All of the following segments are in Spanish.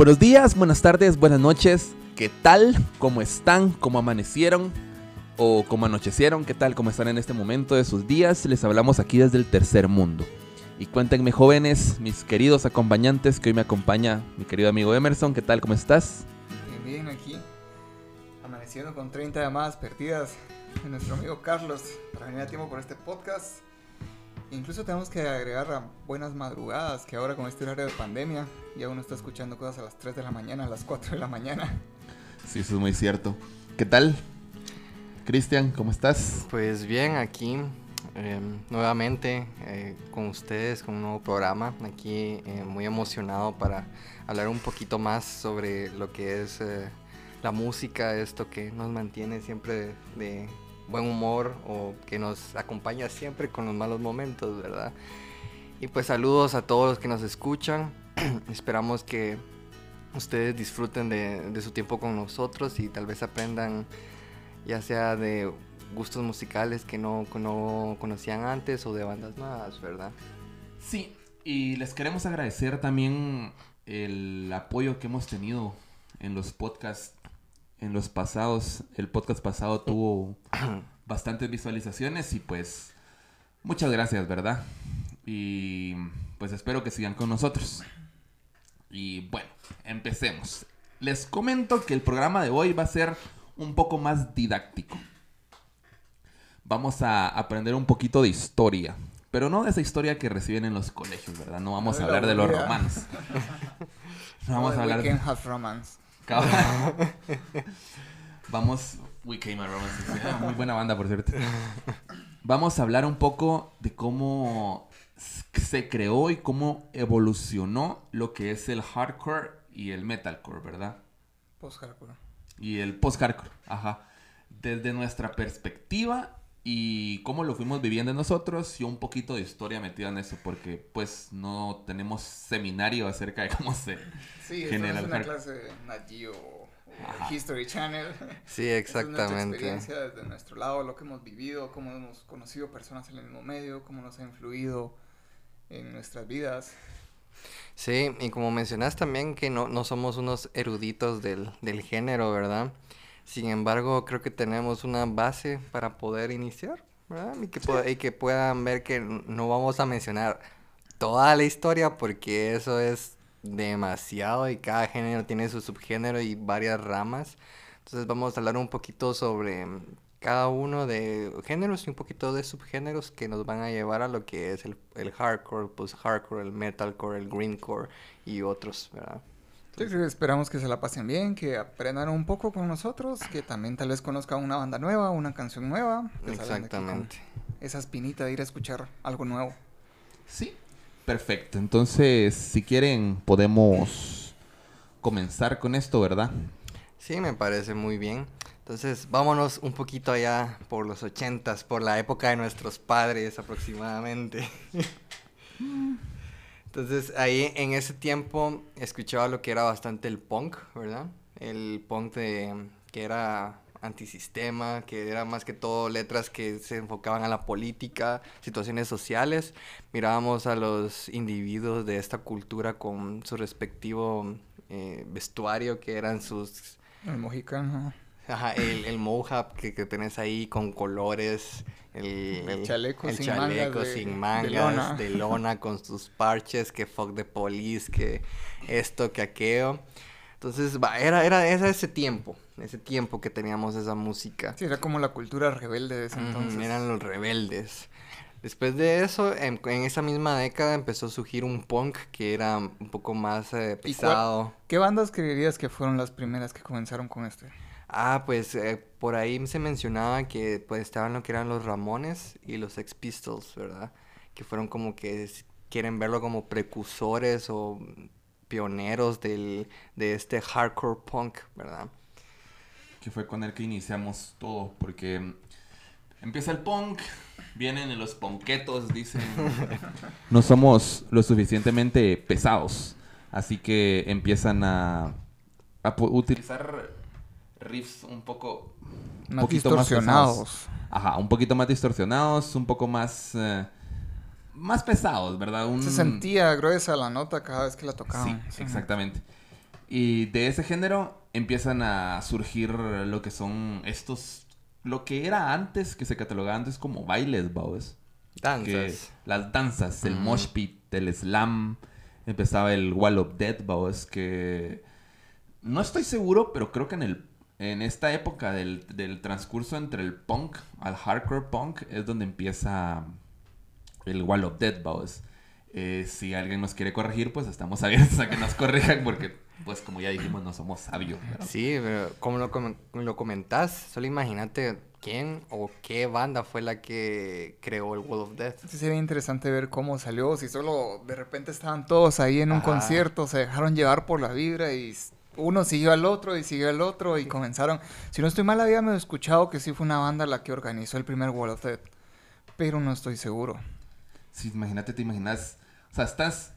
Buenos días, buenas tardes, buenas noches. ¿Qué tal? ¿Cómo están? ¿Cómo amanecieron? ¿O cómo anochecieron? ¿Qué tal? ¿Cómo están en este momento de sus días? Les hablamos aquí desde el tercer mundo. Y cuéntenme jóvenes, mis queridos acompañantes, que hoy me acompaña mi querido amigo Emerson. ¿Qué tal? ¿Cómo estás? Bien, aquí. Amaneciendo con 30 llamadas perdidas de nuestro amigo Carlos para venir a tiempo por este podcast. Incluso tenemos que agregar a buenas madrugadas, que ahora con este horario de pandemia ya uno está escuchando cosas a las 3 de la mañana, a las 4 de la mañana. Sí, eso es muy cierto. ¿Qué tal? Cristian, ¿cómo estás? Pues bien, aquí eh, nuevamente eh, con ustedes, con un nuevo programa. Aquí eh, muy emocionado para hablar un poquito más sobre lo que es eh, la música, esto que nos mantiene siempre de, de buen humor o que nos acompaña siempre con los malos momentos, ¿verdad? Y pues saludos a todos los que nos escuchan. Esperamos que ustedes disfruten de, su tiempo con nosotros y tal vez aprendan ya sea de gustos musicales que no, no conocían antes o de bandas nuevas, ¿verdad? Sí, y les queremos agradecer también el apoyo que hemos tenido en los podcasts, en los pasados. El podcast pasado tuvo bastantes visualizaciones y pues muchas gracias, ¿verdad? Y pues espero que sigan con nosotros. Y bueno, empecemos. Les comento que el programa de hoy va a ser un poco más didáctico. Vamos a aprender un poquito de historia. Pero no de esa historia que reciben en los colegios, ¿verdad? No vamos a hablar la de los romanos. No vamos a hablar de... Romance. Cabrón. Vamos. We Came ah, Muy buena banda, por cierto. Vamos a hablar un poco de cómo se creó y cómo evolucionó lo que es el hardcore y el metalcore, ¿verdad? Post-hardcore. Y el post-hardcore, ajá. Desde nuestra perspectiva y cómo lo fuimos viviendo nosotros y un poquito de historia metida en eso, porque pues no tenemos seminario acerca de cómo se Sí, genera es el una clase de Nat Geo o Ajá. History Channel. Sí, Esa es nuestra exactamente. experiencia desde nuestro lado, lo que hemos vivido, cómo hemos conocido personas en el mismo medio, cómo nos ha influido en nuestras vidas. Sí, y como mencionas también que no, no somos unos eruditos del, del género, ¿verdad? Sin embargo, creo que tenemos una base para poder iniciar, ¿verdad? Y que, pueda- y que puedan ver que no vamos a mencionar toda la historia porque eso es demasiado y cada género tiene su subgénero y varias ramas. Entonces vamos a hablar un poquito sobre cada uno de géneros y un poquito de subgéneros que nos van a llevar a lo que es el, el hardcore, post-hardcore, el metalcore, el greencore y otros, ¿verdad? Esperamos que se la pasen bien, que aprendan un poco con nosotros, que también tal vez conozcan una banda nueva, una canción nueva. que Exactamente. Esa espinita de ir a escuchar algo nuevo. Sí. Perfecto. Entonces, si quieren, podemos comenzar con esto, ¿verdad? Sí, me parece muy bien. Entonces, vámonos un poquito allá por los ochentas, por la época de nuestros padres aproximadamente. Entonces, ahí en ese tiempo escuchaba lo que era bastante el punk, ¿verdad? El punk de, que era antisistema, que era más que todo letras que se enfocaban a la política, situaciones sociales. Mirábamos a los individuos de esta cultura con su respectivo eh, vestuario, que eran sus El mojicano, Ajá, el, el mohawk que, que tenés ahí con colores, el, El chaleco el sin mangas chaleco de- sin de mangas, lona. de lona, con sus parches, que fuck the police, que esto, que aquello. Entonces, va, era, era, era ese tiempo, ese tiempo que teníamos esa música. Sí, era como la cultura rebelde de ese entonces. eran los rebeldes. Después de eso, en, en esa misma década empezó a surgir un punk que era un poco más eh, ¿Y cuál- pesado. ¿Qué bandas creerías que fueron las primeras que comenzaron con este? Ah, pues eh, por ahí se mencionaba que pues estaban lo que eran los Ramones y los Sex Pistols, ¿verdad? Que fueron como que quieren verlo como precursores o pioneros del, de este hardcore punk, ¿verdad? Que fue con el que iniciamos todo, porque empieza el punk, vienen los ponquetos, dicen. no somos lo suficientemente pesados, así que empiezan a, a utilizar riffs un poco un Más poquito más distorsionados. Ajá, un poquito más distorsionados, un poco más eh, más pesados, ¿verdad? Un... Se sentía gruesa la nota cada vez que la Sí, tocaban. exactamente. Y de ese género empiezan a surgir lo que son estos, lo que era antes, que se catalogaba antes como bailes, ¿vos? Danzas. Que las danzas, el Ujú. mosh pit, el slam, empezaba el wall of death, ¿vos? Que no estoy seguro, pero creo que en el en esta época del, del transcurso entre el punk al hardcore punk es donde empieza el wall of death. Eh, si alguien nos quiere corregir, pues estamos abiertos a que nos corrijan porque, pues como ya dijimos, no somos sabios. ¿verdad? Sí, pero como lo, com- lo comentás, solo imagínate quién o qué banda fue la que creó el Wall of Death. Sí, sería interesante ver cómo salió, si solo de repente estaban todos ahí en un Ajá. concierto, se dejaron llevar por la vibra y uno siguió al otro y siguió al otro y comenzaron, si no estoy mal había escuchado que sí fue una banda la que organizó el primer Wall of Death, pero no estoy seguro. Sí, imagínate, te imaginas. O sea, estás.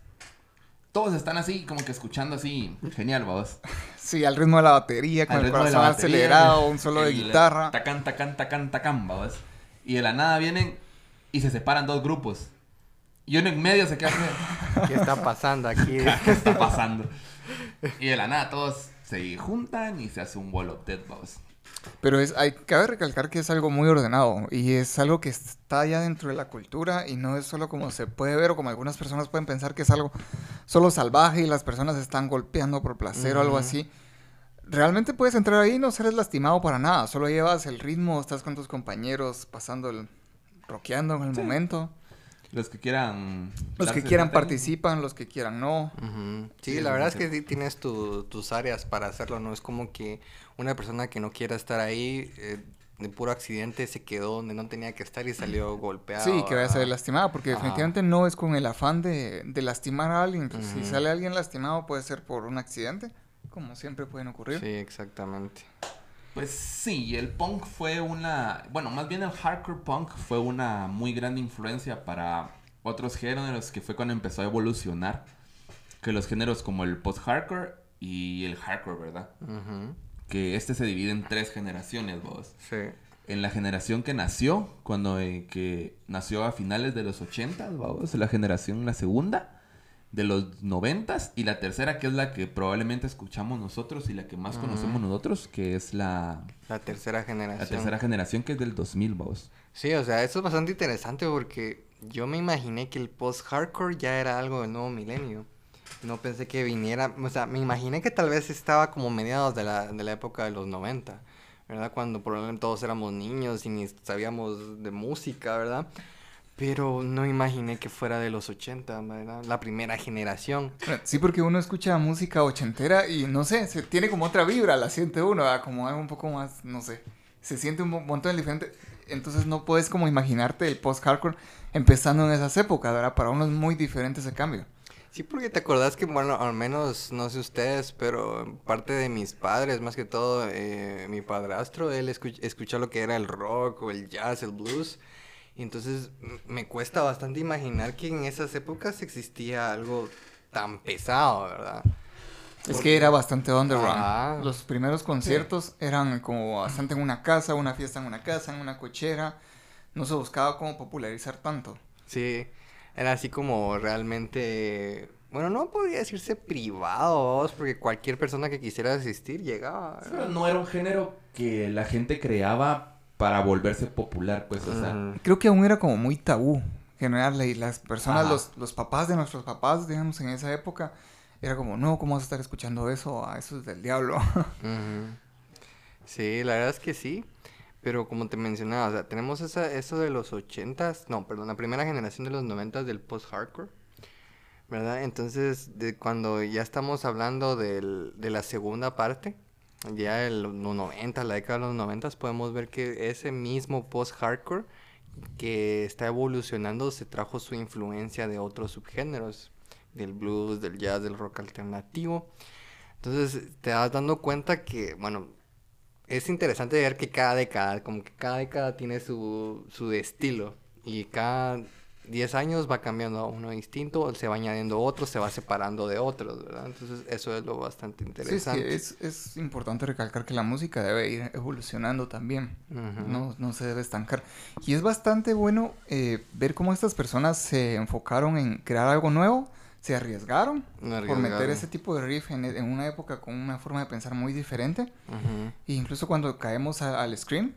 Todos están así, como que escuchando así. Genial, vos. Sí, al ritmo de la batería, con Al el ritmo de la corazón batería, acelerado, un solo de guitarra. Tacan, tacan, tacan, tacan, vos. Y de la nada vienen y se separan dos grupos. Y uno en medio se queda así, ¿Qué está pasando aquí? ¿Qué está pasando? Y de la nada todos se juntan y se hace un wall of death, vos. Pero es, hay, cabe recalcar que es algo muy ordenado y es algo que está ya dentro de la cultura y no es solo como se puede ver o como algunas personas pueden pensar que es algo solo salvaje y las personas están golpeando por placer o algo así. Realmente puedes entrar ahí y no seres lastimado para nada, solo llevas el ritmo, estás con tus compañeros pasando el... rockeando en el momento. Los que quieran. Los que quieran participan, los que quieran no. Ujú. Sí, la verdad es que sí tienes tu- tus áreas para hacerlo, no es como que una persona que no quiera estar ahí eh, de puro accidente se quedó donde no tenía que estar y salió golpeado. Sí, que vaya a ser ¿verdad? lastimada, porque Ajá. definitivamente no es con el afán de, de lastimar a alguien. Pues, Si sale alguien lastimado puede ser por un accidente, como siempre pueden ocurrir. Sí, exactamente. Pues sí, el punk fue una, bueno, más bien el hardcore punk fue una muy grande influencia para otros géneros que fue cuando empezó a evolucionar, que los géneros como el post-hardcore y el hardcore, ¿verdad? Que este se divide en tres generaciones, vos. Sí. En la generación que nació, cuando eh, que nació a finales de los 80, vamos, la generación, la segunda, de los 90 y la tercera que es la que probablemente escuchamos nosotros y la que más conocemos nosotros, que es la, La tercera generación. la tercera generación que es del 2000, vamos. Sí, o sea, eso es bastante interesante porque yo me imaginé que el post-hardcore ya era algo del nuevo milenio. No pensé que viniera, o sea, me imaginé que tal vez estaba como mediados de la, de la época de los 90, ¿verdad? Cuando probablemente todos éramos niños y ni sabíamos de música, ¿verdad? Pero no imaginé que fuera de los 80, ¿verdad? La primera generación. Sí, porque uno escucha música ochentera y no sé, se tiene como otra vibra, la siente uno, ¿verdad? como algo un poco más, no sé, se siente un mo- montón diferente. Entonces no puedes como imaginarte el post-hardcore empezando en esas épocas, ¿verdad? Para uno es muy diferente ese cambio. Sí, porque te acordás que, bueno, al menos, no sé ustedes, pero parte de mis padres, más que todo, eh, mi padrastro, él escu- escuchó lo que era el rock o el jazz, el blues. Y entonces me cuesta bastante imaginar que en esas épocas existía algo tan pesado, ¿verdad? Es que era bastante underground. Ajá. Los primeros conciertos eran como bastante en una casa, una fiesta en una casa, en una cochera. No se buscaba como popularizar tanto. Sí, era así como realmente, bueno, no podría decirse privado, vamos, porque cualquier persona que quisiera asistir llegaba. ¿verdad? no era un género que la gente creaba para volverse popular, pues, o sea. Creo que aún era como muy tabú generarle y las personas, los, los papás de nuestros papás, digamos, en esa época, era como, no, ¿cómo vas a estar escuchando eso? A eso es del diablo. Sí, la verdad es que sí. Pero como te mencionaba, o sea, tenemos esa, eso de los ochentas, no, perdón, la primera generación de los noventas del post-hardcore, ¿verdad? Entonces, de cuando ya estamos hablando del- de la segunda parte, ya en los noventas, la década de los noventas, podemos ver que ese mismo post-hardcore que está evolucionando se trajo su influencia de otros subgéneros, del blues, del jazz, del rock alternativo. Entonces te das dando cuenta que, bueno, es interesante ver que cada década, como que cada década tiene su, su estilo y cada 10 años va cambiando a uno distinto, se va añadiendo otro, se va separando de otros, ¿verdad? Entonces eso es lo bastante Sí, es, interesante. que es, es importante recalcar que la música debe ir evolucionando también. Ujú. No, no se debe estancar. Y es bastante bueno eh, ver cómo estas personas se enfocaron en crear algo nuevo se arriesgaron No por meter arriesgaron. ese tipo de riff en, en una época con una forma de pensar muy diferente. Ujú. E incluso cuando caemos a- al Scream,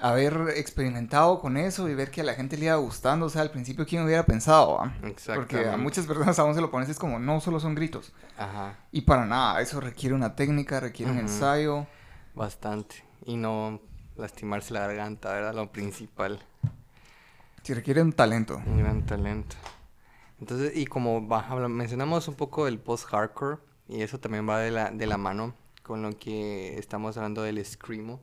haber experimentado con eso y ver que a la gente le iba gustando, o sea, al principio, ¿quién hubiera pensado? ah? Porque a muchas personas aún se lo pones es como, no, solo son gritos. Ajá, Y para nada, eso requiere una técnica, requiere un ensayo. bastante. Y no lastimarse la garganta, ¿verdad? Lo principal. Sí, requiere un talento. Un gran talento. Entonces, y como mencionamos un poco del post-hardcore, y eso también va de la, de la mano con lo que estamos hablando del screamo.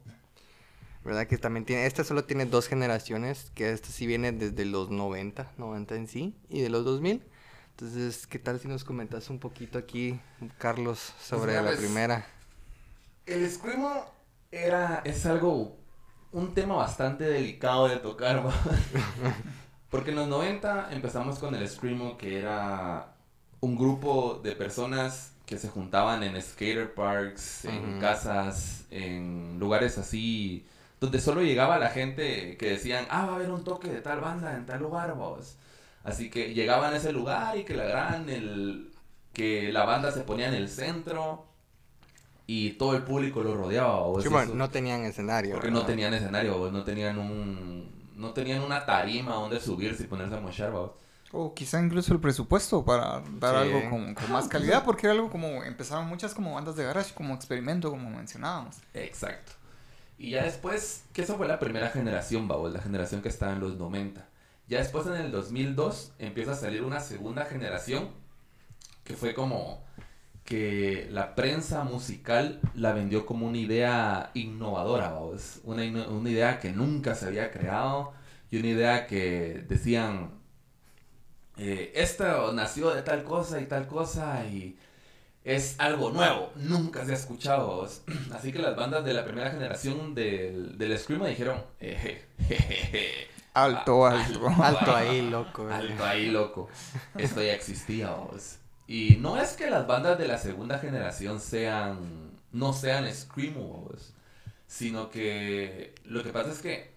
¿Verdad? Que también tiene, esta solo tiene dos generaciones, que esta sí viene desde los 90, 90 en sí, y de los 2000. Entonces, ¿qué tal si nos comentas un poquito aquí, Carlos, sobre mira, la pues, primera? El screamo era, es algo, un tema bastante delicado de tocar. Porque en los 90 empezamos con el screamo, que era un grupo de personas que se juntaban en skater parks, en casas, en lugares así, donde solo llegaba la gente que decían, ah, va a haber un toque de tal banda en tal lugar, vos. Así que llegaban a ese lugar y que la gran, el, que la banda se ponía en el centro y todo el público lo rodeaba. vos, Sí, bueno, no tenían escenario. porque no tenían escenario, vos, no tenían un, no tenían una tarima donde subirse y ponerse a mochar, vos. O quizá incluso el presupuesto para dar Sí. algo con, con más calidad, porque era algo como, empezaron muchas como bandas de garage, como experimento, como mencionábamos. Exacto. Y ya después, que esa fue la primera generación, babos, la generación que estaba en los 90. Ya después en el 2002 empieza a salir una segunda generación que fue como que la prensa musical la vendió como una idea innovadora, babos. Una, una idea que nunca se había creado y una idea que decían, eh, esto nació de tal cosa y tal cosa y es algo nuevo, nunca se ha escuchado. vos. Así que las bandas de la primera generación del, del Screamo dijeron, eh, jejeje, Alto, ah, alto. Alto ahí, loco. alto ahí, loco. Esto ya existía, vos. Y no es que las bandas de la segunda generación sean, no sean Screamo, vos, sino que lo que pasa es que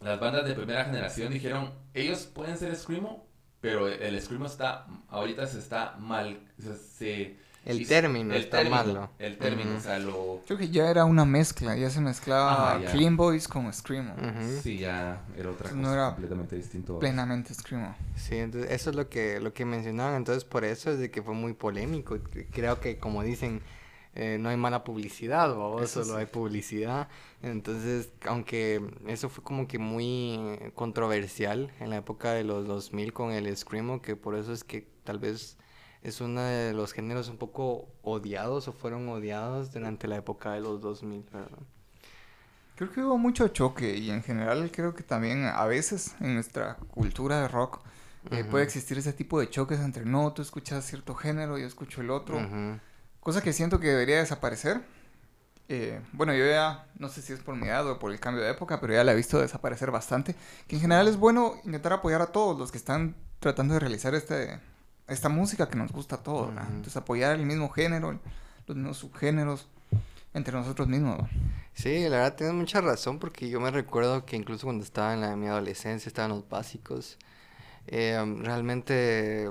las bandas de primera generación dijeron, ellos pueden ser Screamo, pero el Screamo está, ahorita se está mal, se... se- El término el está término, malo. El término, o sea, lo... Creo que ya era una mezcla, ya se mezclaba ya. Clean Boys con Screamo. Sí, ya era otra cosa No era completamente distinto. Plenamente Screamo. Sí, entonces eso es lo que, lo que mencionaban, entonces por eso es de que fue muy polémico. Creo que como dicen, eh, no hay mala publicidad, o solo sí. hay publicidad. Entonces, aunque eso fue como que muy controversial en la época de los 2000 con el Screamo, que por eso es que tal vez es uno de los géneros un poco odiados o fueron odiados durante la época de los 2000, ¿verdad? Creo que hubo mucho choque y en general creo que también a veces en nuestra cultura de rock eh, puede existir ese tipo de choques entre no, tú escuchas cierto género, yo escucho el otro. Cosa que siento que debería desaparecer. Eh, bueno, yo ya, no sé si es por mi edad o por el cambio de época, pero ya la he visto desaparecer bastante. Que en general es bueno intentar apoyar a todos los que están tratando de realizar este, esta música que nos gusta a todos. Entonces apoyar el mismo género, los mismos subgéneros entre nosotros mismos. ¿no? Sí, la verdad tienes mucha razón porque yo me recuerdo que incluso cuando estaba en la, mi adolescencia, estaban los básicos, eh, realmente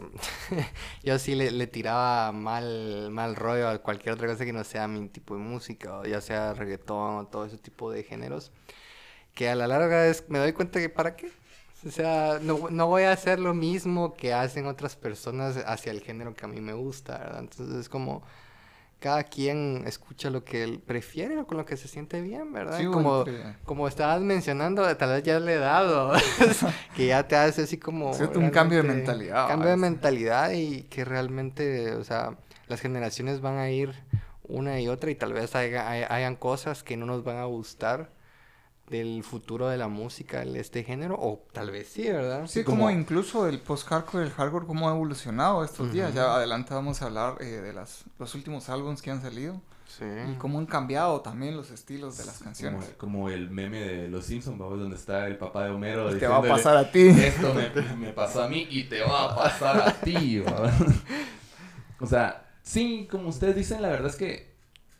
yo sí le, le tiraba mal, mal rollo a cualquier otra cosa que no sea mi tipo de música, o ya sea reggaetón o todo ese tipo de géneros, que a la larga es, me doy cuenta que para qué. O sea, no, no voy a hacer lo mismo que hacen otras personas hacia el género que a mí me gusta. Entonces es como cada quien escucha lo que él prefiere o con lo que se siente bien, ¿verdad? Sí, como, como estabas mencionando, tal vez ya le he dado, que ya te hace así como... Un cambio de mentalidad, Cambio de mentalidad y que realmente, o sea, las generaciones van a ir una y otra y tal vez haya- hay- hayan cosas que no nos van a gustar del futuro de la música de este género, o tal vez sí, ¿verdad? Sí, como- como incluso el post-hardcore y el hardcore, cómo ha evolucionado estos días. Ya adelante vamos a hablar eh, de las, los últimos álbumes que han salido Sí. y cómo han cambiado también los estilos de las canciones. como el meme de Los Simpsons, vamos, donde está el papá de Homero. Y te va a pasar a ti. Esto me, me pasó a mí y te va a pasar a ti. o sea, sí, como ustedes dicen, la verdad es que,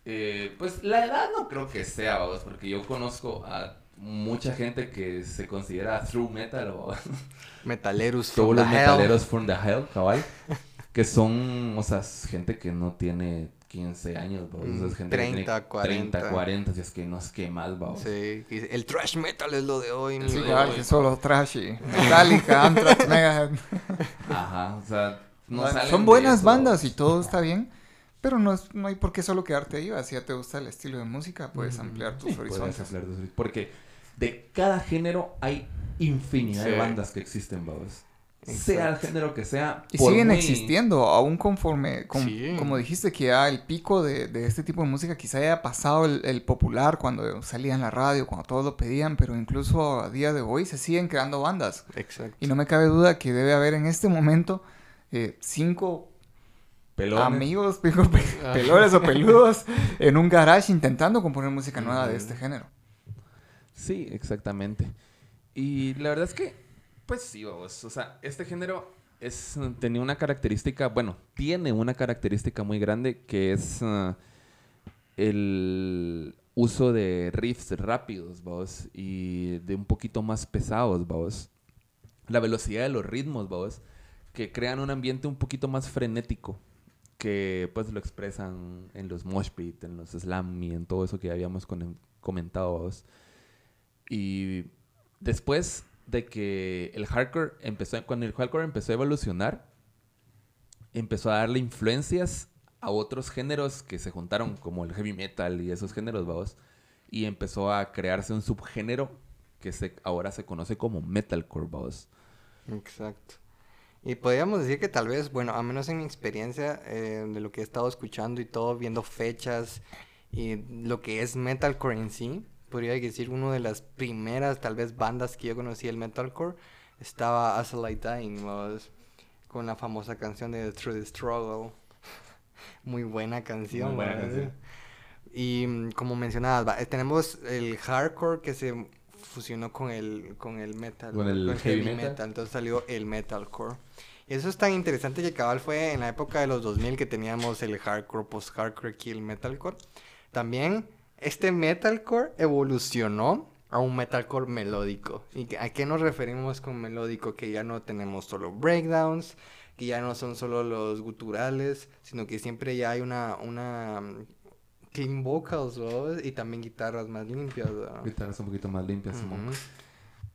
eh, pues la edad no creo que sea, vamos, porque yo conozco a mucha gente que se considera true metal o Metaleros todos from los the hell. metaleros from the hell, cabal, que son, o sea, gente que no tiene 15 años, ¿va? O sea, es Mm, gente que 30, tiene 40. 30, 40, si es que no es que más, va. Sí, que el thrash metal es lo de hoy. no Sí, hoy". que solo trashy. Metallica, Anthrax, Megadeth. Ajá, o sea, no Bueno, salen Son de buenas eso, bandas y todo está bien. Pero no, es- no hay por qué solo quedarte ahí. Si ya te gusta el estilo de música, puedes ampliar tus Sí, puedes horizontes. ampliar tus horizontes, Porque de cada género hay infinidad de bandas que existen, vamos. Sea el género que sea. Y siguen existiendo, aún conforme, Sí. como dijiste, que ya el pico de, de este tipo de música quizá haya pasado el, el popular cuando salía en la radio, cuando todos lo pedían, pero incluso a día de hoy se siguen creando bandas. Exacto. Y no me cabe duda que debe haber en este momento eh, cinco Pelones. amigos, pe- pelones o peludos en un garage intentando componer música nueva de este género. Sí, exactamente. Y la verdad es que, pues sí, vamos. O sea, este género es, tenía una característica, bueno, tiene una característica muy grande que es ah, el uso de riffs rápidos, vamos, y de un poquito más pesados, vamos. La velocidad de los ritmos, vamos, que crean un ambiente un poquito más frenético, que pues lo expresan en los mosh pit, en los slam y en todo eso que habíamos comentado, vamos. Y después de que el hardcore empezó, cuando el hardcore empezó a evolucionar, empezó a darle influencias a otros géneros que se juntaron, como el heavy metal y esos géneros, vamos. Y empezó a crearse un subgénero que se, ahora se conoce como metalcore, vamos. Exacto. Y podríamos decir que tal vez, bueno, a menos en mi experiencia eh, de lo que he estado escuchando y todo, viendo fechas y lo que es metalcore en sí, podría decir una de las primeras tal vez bandas que yo conocí el metalcore estaba As a Light Dying, con la famosa canción de Through the Struggle. Muy buena canción. Muy buena canción. Y mm, como mencionabas, va, eh, tenemos el hardcore que se fusionó con el, con el metal. Con el heavy metal. Entonces salió el metalcore. Y eso es tan interesante que cabal fue en la época de los 2000 que teníamos el hardcore, post-hardcore y el metalcore. También este metalcore evolucionó a un metalcore melódico. ¿Y a qué nos referimos con melódico? Que ya no tenemos solo breakdowns, que ya no son solo los guturales, sino que siempre ya hay una, una clean vocals, ¿no? Y también guitarras más limpias, ¿no? Guitarras un poquito más limpias, Simón. Ujú.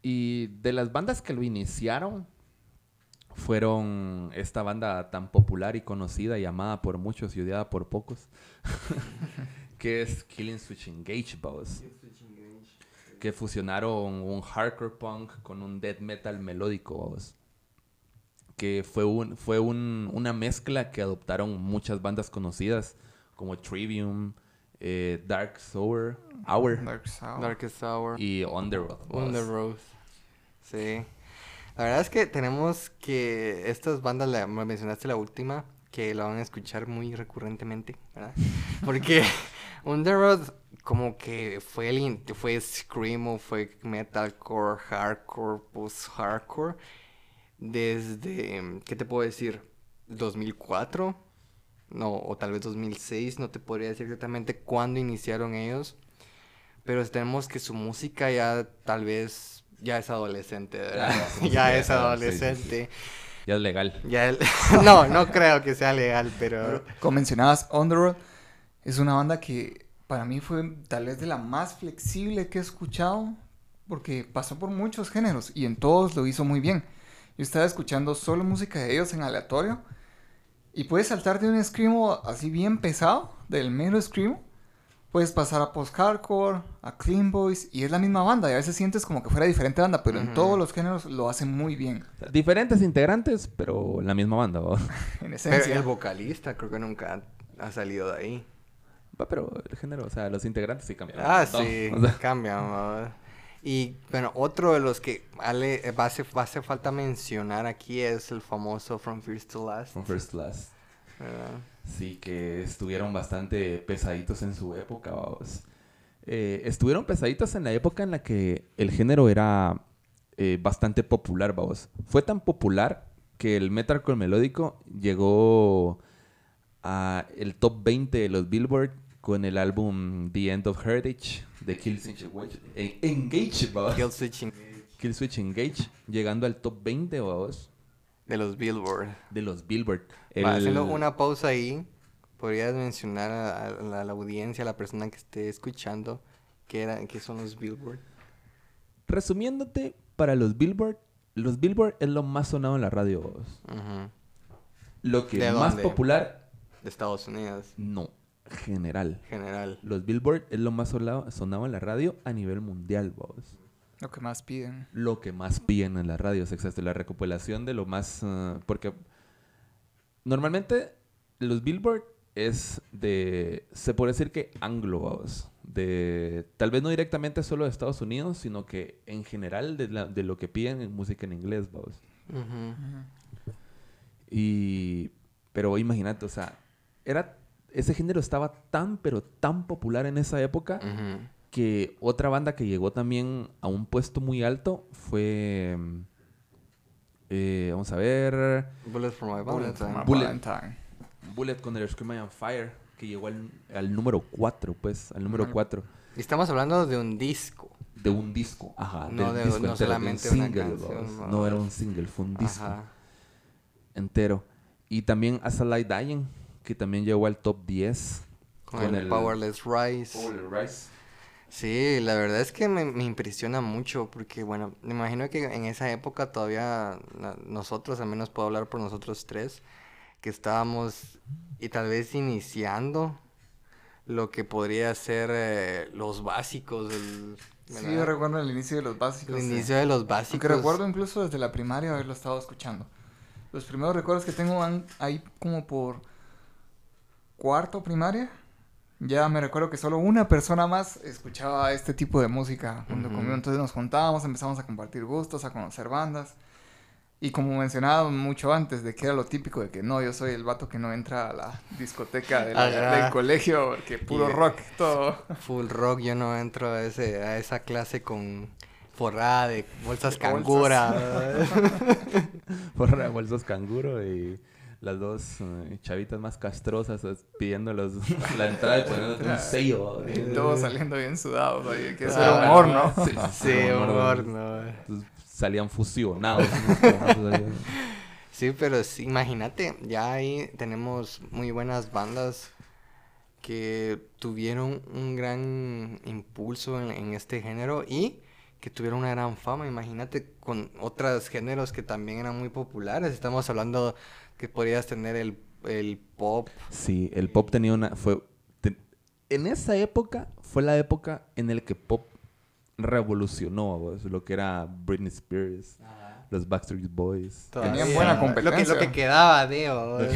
Y de las bandas que lo iniciaron, fueron esta banda tan popular y conocida, llamada por muchos y odiada por pocos, que es Killing Switch Engage, vos. Que fusionaron un hardcore punk con un death metal melódico, vos. Que fue, un, fue un- una mezcla que adoptaron muchas bandas conocidas, como Trivium, eh, Dark Sour, Hour Dark Sound. Darkest Hour. y On the Road. On the vos. Rose. Sí. La verdad es que tenemos que estas bandas, la, me mencionaste la última, que la van a escuchar muy recurrentemente, ¿verdad? Porque On the Road como que fue, el, fue screamo, fue metalcore, hardcore, post-hardcore, desde, ¿qué te puedo decir? 2004, no, o tal vez 2006, no te podría decir exactamente cuándo iniciaron ellos, pero tenemos que su música ya tal vez ya es adolescente, ¿verdad? Ya ya es es adolescente, sí, adolescente. Ya es legal. Ya el- no, no creo que sea legal, pero... Como mencionabas, Road es una banda que para mí fue tal vez de la más flexible que he escuchado porque pasó por muchos géneros y en todos lo hizo muy bien. Yo estaba escuchando solo música de ellos en aleatorio y puedes saltar de un screamo así bien pesado, del mero screamo, puedes pasar a post-hardcore, a clean boys y es la misma banda y a veces sientes como que fuera diferente banda, pero en todos los géneros lo hacen muy bien, Diferentes integrantes, pero la misma banda, en Pero esencia. el vocalista creo que nunca ha salido de ahí. Va, pero el género, o sea, los integrantes sí cambiaron. Ah, sí, O sea, cambian. Y bueno, otro de los que vale, va, a hacer, va a hacer falta mencionar aquí es el famoso From First to Last. From First Class. ¿verdad? Sí, que estuvieron bastante pesaditos en su época, vamos. Eh, estuvieron pesaditos en la época en la que el género era eh, bastante popular, vamos. Fue tan popular que el metalcore melódico llegó a el top 20 de los Billboard con el álbum The End of Heritage de Kill Switch Engage, Engage, babos. Kill Switch Engage, llegando al top 20, babos, de los Billboard. de los Billboard. Va, El- haciendo una pausa ahí, podrías mencionar a, a la, a la audiencia, a la persona que esté escuchando, qué, era, qué son los Billboard. Resumiéndote, para los Billboard, los Billboard es lo más sonado en la radio, babos. Ujú. Lo que ¿De más popular, De Estados Unidos, no, general. general. Los Billboard es lo más sonado, sonado en la radio a nivel mundial, babos. Lo que más piden. lo que más piden en las radios, exacto, la recopilación de lo más... ah, porque normalmente los Billboard es de... Se puede decir que anglo, vamos, de... Tal vez no directamente solo de Estados Unidos, sino que en general de, la- de lo que piden en música en inglés. Ujú. Y... Pero imagínate, o sea, era... Ese género estaba tan, pero tan popular en esa época que otra banda que llegó también a un puesto muy alto fue... mm, eh, vamos a ver... Bullet for My Bullet Valentine. Bullet. Valentine. Bullet con el Scream on Fire, que llegó al, al número 4, pues, al número Ujú. 4 Y Estamos hablando de un disco. de un disco. Ajá, No del de- disco no entero, de un una single, canción, no. No era un single, fue un disco Ajá. entero. Y también As a Light Dying, que también llegó al top 10. Con, el, Powerless Rise. Rise. Sí, la verdad es que me, me impresiona mucho porque, bueno, me imagino que en esa época todavía nosotros, al menos puedo hablar por nosotros tres, que estábamos y tal vez iniciando lo que podría ser eh, los básicos, el, Sí, yo recuerdo el inicio de los el básicos. sí. inicio de los básicos. Aunque recuerdo incluso desde la primaria haberlo estado escuchando. Los primeros recuerdos que tengo van ahí como por cuarto primaria. Ya me recuerdo que solo una persona más escuchaba este tipo de música junto conmigo. Entonces nos juntábamos, empezamos a compartir gustos, a conocer bandas. Y como mencionaba mucho antes, de que era lo típico de que no, yo soy el vato que no entra a la discoteca de la- del colegio, porque puro Y- rock, todo. Full rock, yo no entro a, ese, a esa clase con forrada de bolsas De bolsas. cangura. Por bolsos canguro y las dos eh, chavitas más castrosas es, pidiendo los, la entrada y poniendo un sello. Y todos saliendo bien sudados, oye, que eso Ah, era humor, ¿no? Sí, sí, humor, humor, no. Entonces, salían fusionados. Sí, pero sí, imagínate, ya ahí tenemos muy buenas bandas que tuvieron un gran impulso en, en este género y que tuvieron una gran fama. Imagínate con otros géneros que también eran muy populares. Estamos hablando que podrías tener el, el pop. Sí, el pop tenía una... Fue, te- en esa época fue la época en la que pop revolucionó vos, lo que era Britney Spears, los Backstreet Boys. todavía. buena Lo que, lo competencia. que quedaba, Deo.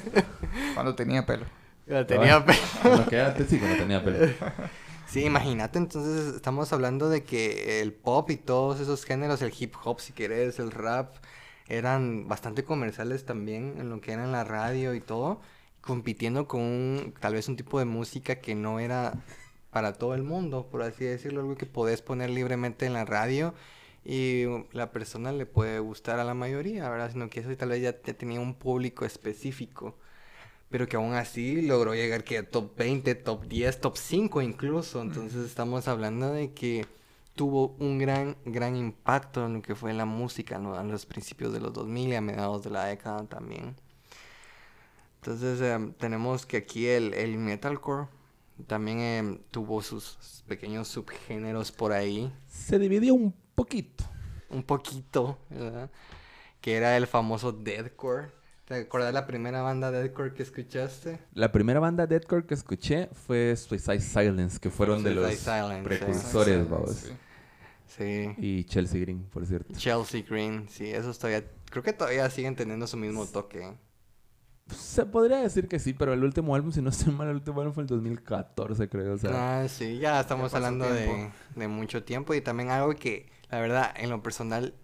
Cuando tenía pelo. Lo tenía pe- Bueno, quédate, sí, cuando tenía pelo. Sí, imagínate, entonces estamos hablando de que el pop y todos esos géneros, el hip hop si querés, el rap, eran bastante comerciales también en lo que era en la radio y todo, compitiendo con un- tal vez un tipo de música que no era para todo el mundo, por así decirlo, algo que podés poner libremente en la radio y la persona le puede gustar a la mayoría, ¿verdad? Sino que eso tal vez ya te- tenía un público específico pero que aún así logró llegar que a top 20, top 10, top 5 incluso. Entonces estamos hablando de que tuvo un gran, gran impacto en lo que fue la música ¿no? a los principios de los 2000 y a mediados de la década también. Entonces em, tenemos que aquí el, el metalcore también em, tuvo sus pequeños subgéneros por ahí, Se dividió un poquito. un poquito, ¿verdad? Que era el famoso deathcore. ¿Te acuerdas la primera banda deathcore que escuchaste? La primera banda deathcore que escuché fue Suicide Silence, que fueron de los Silence, precursores, Sí, vamos. sí. Sí. Y Chelsea Green, por cierto. Chelsea Green, sí, esos todavía, creo que todavía siguen teniendo su mismo toque. Se podría decir que sí, pero el último álbum, si no estoy mal, el último álbum fue el 2014, creo. O sea, Ah, sí, ya estamos hablando de, de mucho tiempo y también algo que, la verdad, en lo personal,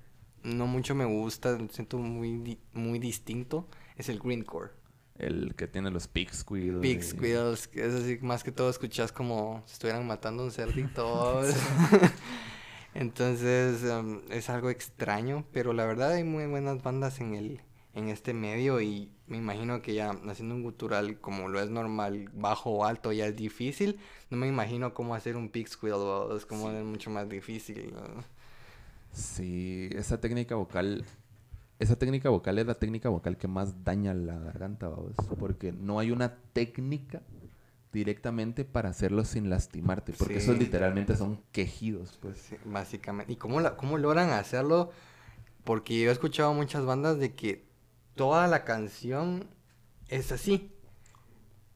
no mucho me gusta, lo siento muy, muy distinto, es el greencore. el que tiene los Pig y- Squirrels, que es así, más que todo escuchas como si estuvieran matando un cerdito. Entonces, em, es algo extraño, pero la verdad hay muy buenas bandas en el, en este medio y me imagino que ya haciendo un gutural como lo es normal, bajo o alto ya es difícil. No me imagino cómo hacer un pig squeal, es como es mucho más difícil. ¿no? Sí, esa técnica vocal, esa técnica vocal es la técnica vocal que más daña la garganta, ¿vos? porque no hay una técnica directamente para hacerlo sin lastimarte, porque Sí. esos literalmente son quejidos, pues. Sí, básicamente. ¿Y cómo, la, cómo logran hacerlo? Porque yo he escuchado muchas bandas de que toda la canción es así.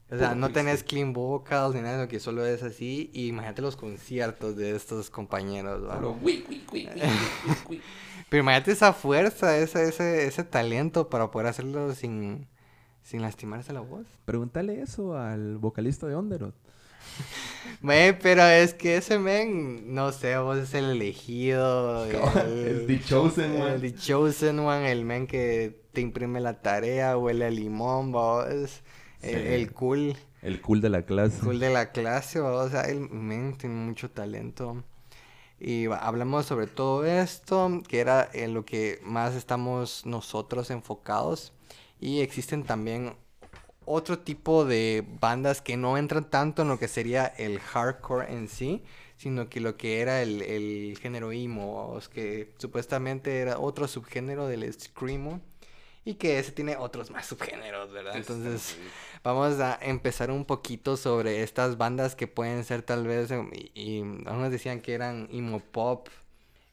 O sea, no tenés clean vocals ni nada, sino que solo es así. Y imagínate los conciertos de estos compañeros. Solo, "Ui, ui, ui, ui, ui, ui". Pero imagínate esa fuerza, ese, ese, ese talento para poder hacerlo sin, sin lastimarse la voz. Pregúntale eso al vocalista de Onderoth. Ve, pero es que ese men, no sé, vos es el elegido. Es The Chosen One. El The Chosen One, el men que te imprime la tarea, huele a limón, vos. El, Sí. el cool, El cool de la clase. cool de la clase, vos. O sea, el men tiene mucho talento. Y hablamos sobre todo esto, que era en lo que más estamos nosotros enfocados. Y existen también otro tipo de bandas que no entran tanto en lo que sería el hardcore en sí, sino que lo que era el, el género emo, que supuestamente era otro subgénero del screamo y que ese tiene otros más subgéneros, ¿verdad? Entonces vamos a empezar un poquito sobre estas bandas que pueden ser tal vez, em, y, y algunos decían que eran emo pop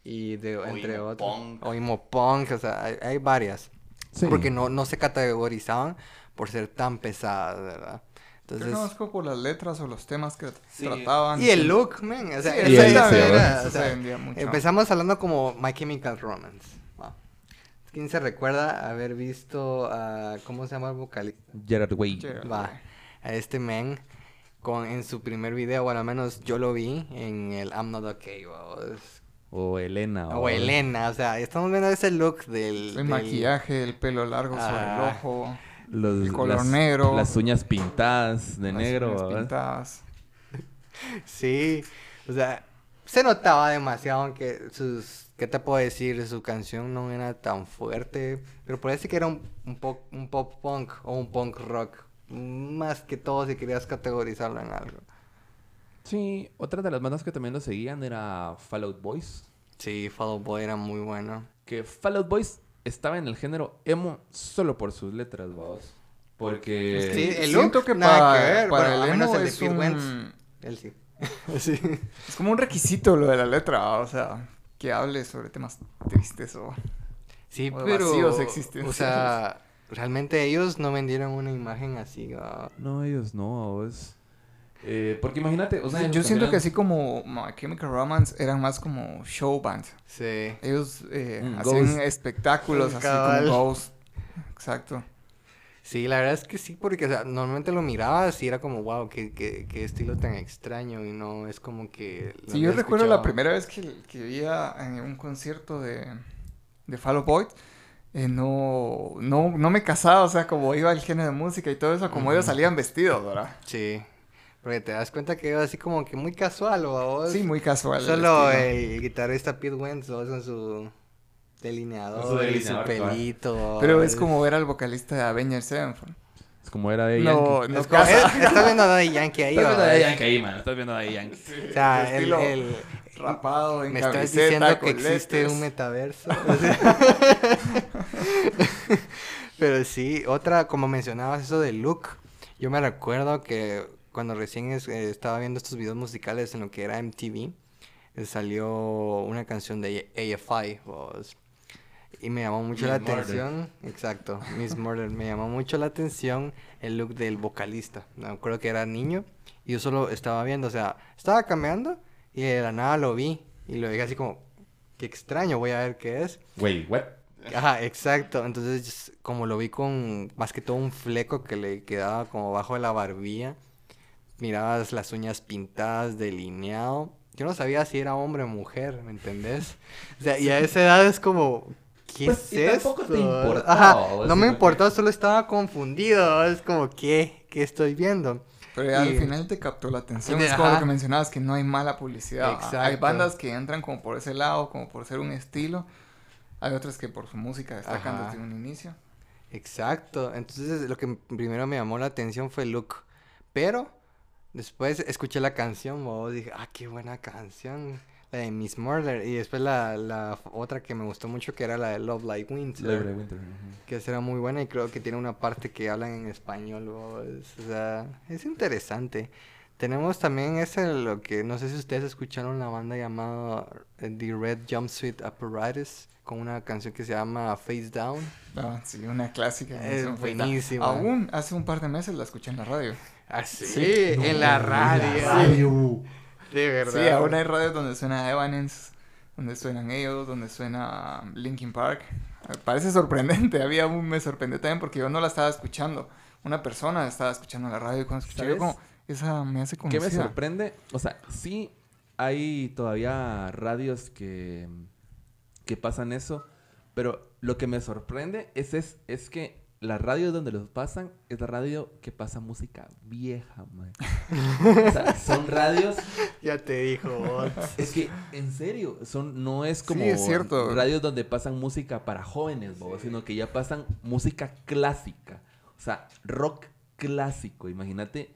y de, O entre emo otros, punk. o emo punk, o sea, hay, hay varias. Sí. Porque no, no se categorizaban por ser tan pesadas, ¿verdad? Yo Entonces... conozco por las letras o los temas que Sí. trataban. Y el look, man. O sea, Sí, esa sí, verdad, eso o se sea, vendía mucho. Empezamos hablando como My Chemical Romance. va. ¿Quién se recuerda haber visto a. ¿Cómo se llama el vocalista? Gerard Way. Va. A este man con, en su primer video, bueno, al menos yo lo vi en el I'm Not Okay. o es- O Elena. O Elena, o sea, estamos viendo ese look del. El del- maquillaje, el pelo largo sobre Ah. el ojo, Los, el color las, negro. Las uñas pintadas de las negro. uñas ¿verdad? pintadas. Sí, o sea, se notaba demasiado aunque sus, ¿qué te puedo decir? Su canción no era tan fuerte, pero parece que era un, un, pop, un pop punk o un punk rock, más que todo si querías categorizarlo en algo. Sí, otra de las bandas que también lo seguían era Fall Out Boys. Sí, Fall Out Boy era muy bueno. Que Fall Out Boys estaba en el género emo solo por sus letras, vamos. Porque... Sí, el Siento look, que nada para, que ver, para bueno, el al menos emo el de es Pete un... Wentz. Él sí. sí. Es como un requisito lo de la letra, o sea, que hable sobre temas tristes o... Sí, O pero, vacíos o existenciales. sea, realmente ellos no vendieron una imagen así. ah, No, ellos no, vos. Eh, porque imagínate, o sea... yo siento que así como My Chemical Romance eran más como show band. Sí. Ellos eh, Mm, hacían Ghost. espectáculos así Cabal. como Ghost. Exacto. Sí, la verdad es que sí, porque o sea, normalmente lo mirabas y era como, wow, qué, qué, qué estilo tan extraño y no es como que... lo Sí, yo recuerdo la primera vez que, que vi a- en un concierto de, de Fall Out Boy. eh, no, no, no me casaba, o sea, como iba el género de música y todo eso, como ellos salían vestidos, ¿verdad? Sí, porque te das cuenta que iba así como que muy casual, ¿o? Sí, muy casual. el Solo el guitarrista Pete Wentz, con su delineador, su y su delineador, pelito. Pero es como ver al vocalista de Avengers Sevenfold. Es como era de No, Yankee. no Es como- casa. eh, Estás viendo a Daddy Yankee ahí, Estás viendo a Yankee ahí, man. Estás viendo a Yankee. O sea, el, el- Rapado en Me estás diciendo que existe un metaverso. Pero sí, otra, como mencionabas, eso de look. Yo me recuerdo que cuando recién es- eh, estaba viendo estos videos musicales en lo que era MTV, eh, salió una canción de AFI. pues, y me llamó mucho la Miss Murder. atención. Exacto, Miss Murder. Me llamó mucho la atención el look del vocalista. Me acuerdo que era niño y yo solo estaba viendo, o sea, estaba cambiando y de la nada lo vi y lo dije así como, qué extraño, voy a ver qué es. Wait, what? Ajá, exacto. Entonces, como lo vi con más que todo un fleco que le quedaba como bajo de la barbilla, mirabas las uñas pintadas, delineado. Yo no sabía si era hombre o mujer, ¿me entendés? O sea, y a esa edad es como, ¿qué Pues, es y tampoco esto? te importaba, Ajá, no me importó, solo estaba confundido. Es como, ¿qué? ¿Qué estoy viendo? Pero ya al Y- final te captó la atención. Y- Es como lo que mencionabas, que no hay mala publicidad. Hay Exacto. bandas que entran como por ese lado, como por ser un estilo. Hay otras que por su música destacan Ajá. desde un inicio. Exacto. Entonces lo que primero me llamó la atención fue el look. Pero después escuché la canción, y dije, ah, qué buena canción. La de Miss Murder. Y después la, la otra que me gustó mucho que era la de Love Like Winter. Love Like Winter. Que será muy buena y creo que tiene una parte que hablan en español. es- o sea, es interesante. Tenemos también ese, lo que no sé si ustedes escucharon la banda llamada eh, The Red Jumpsuit Apparatus con una canción que se llama Face Down. Ah, sí, una clásica. Es buenísima. Aún hace un par de meses la escuché en la radio. Ah, sí, Sí. en la radio. De verdad. Sí, aún hay radios donde suena Evanescence, donde suenan ellos, donde suena um, Linkin Park. Me Parece sorprendente, había un me sorprendió también porque yo no la estaba escuchando. Una persona estaba escuchando la radio y cuando escuché yo como, esa me hace ¿Qué conocida. me sorprende? O sea, sí hay todavía radios que, que pasan eso, pero lo que me sorprende es, es, es que la radio donde los pasan es la radio que pasa música vieja, man. O sea, son radios... Ya te dijo. vos. Es que, en serio, son, no es como es cierto. radios donde pasan música para jóvenes, bobo, sino que ya pasan música clásica. O sea, rock clásico. Imagínate,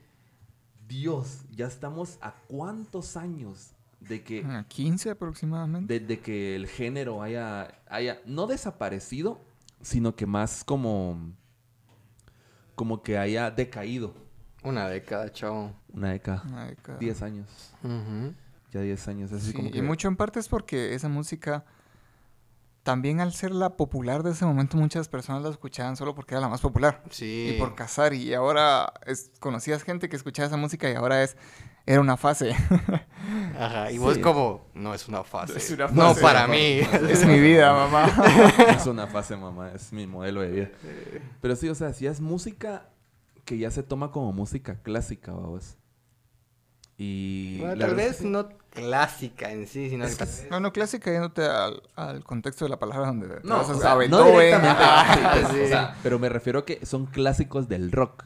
Dios, ya estamos a cuántos años de que, Ah, 15 aproximadamente. de, de que el género haya, haya, no desaparecido, sino que más como, como que haya decaído. Una década, chavo. Una década, Una década. 10 años, ya 10 años, así Sí, como que... Y mucho en parte es porque esa música, también al ser la popular de ese momento, muchas personas la escuchaban solo porque era la más popular. Sí. Y por casar. Y ahora es, conocías gente que escuchaba esa música y ahora es, era una fase. Ajá. Y vos Sí. como, no es una fase. Es una No para mí. es mi vida, mamá. es una fase, mamá. Es mi modelo de vida. Pero sí, o sea, si es música que ya se toma como música clásica, vamos. Y... Bueno, tal vez que- no clásica en sí, sino Es que... que- No, no, clásica yéndote al, al contexto de la palabra donde No, o sea, a no directamente. Ah, sí, pues, sí. o sea, pero me refiero a que son clásicos del rock.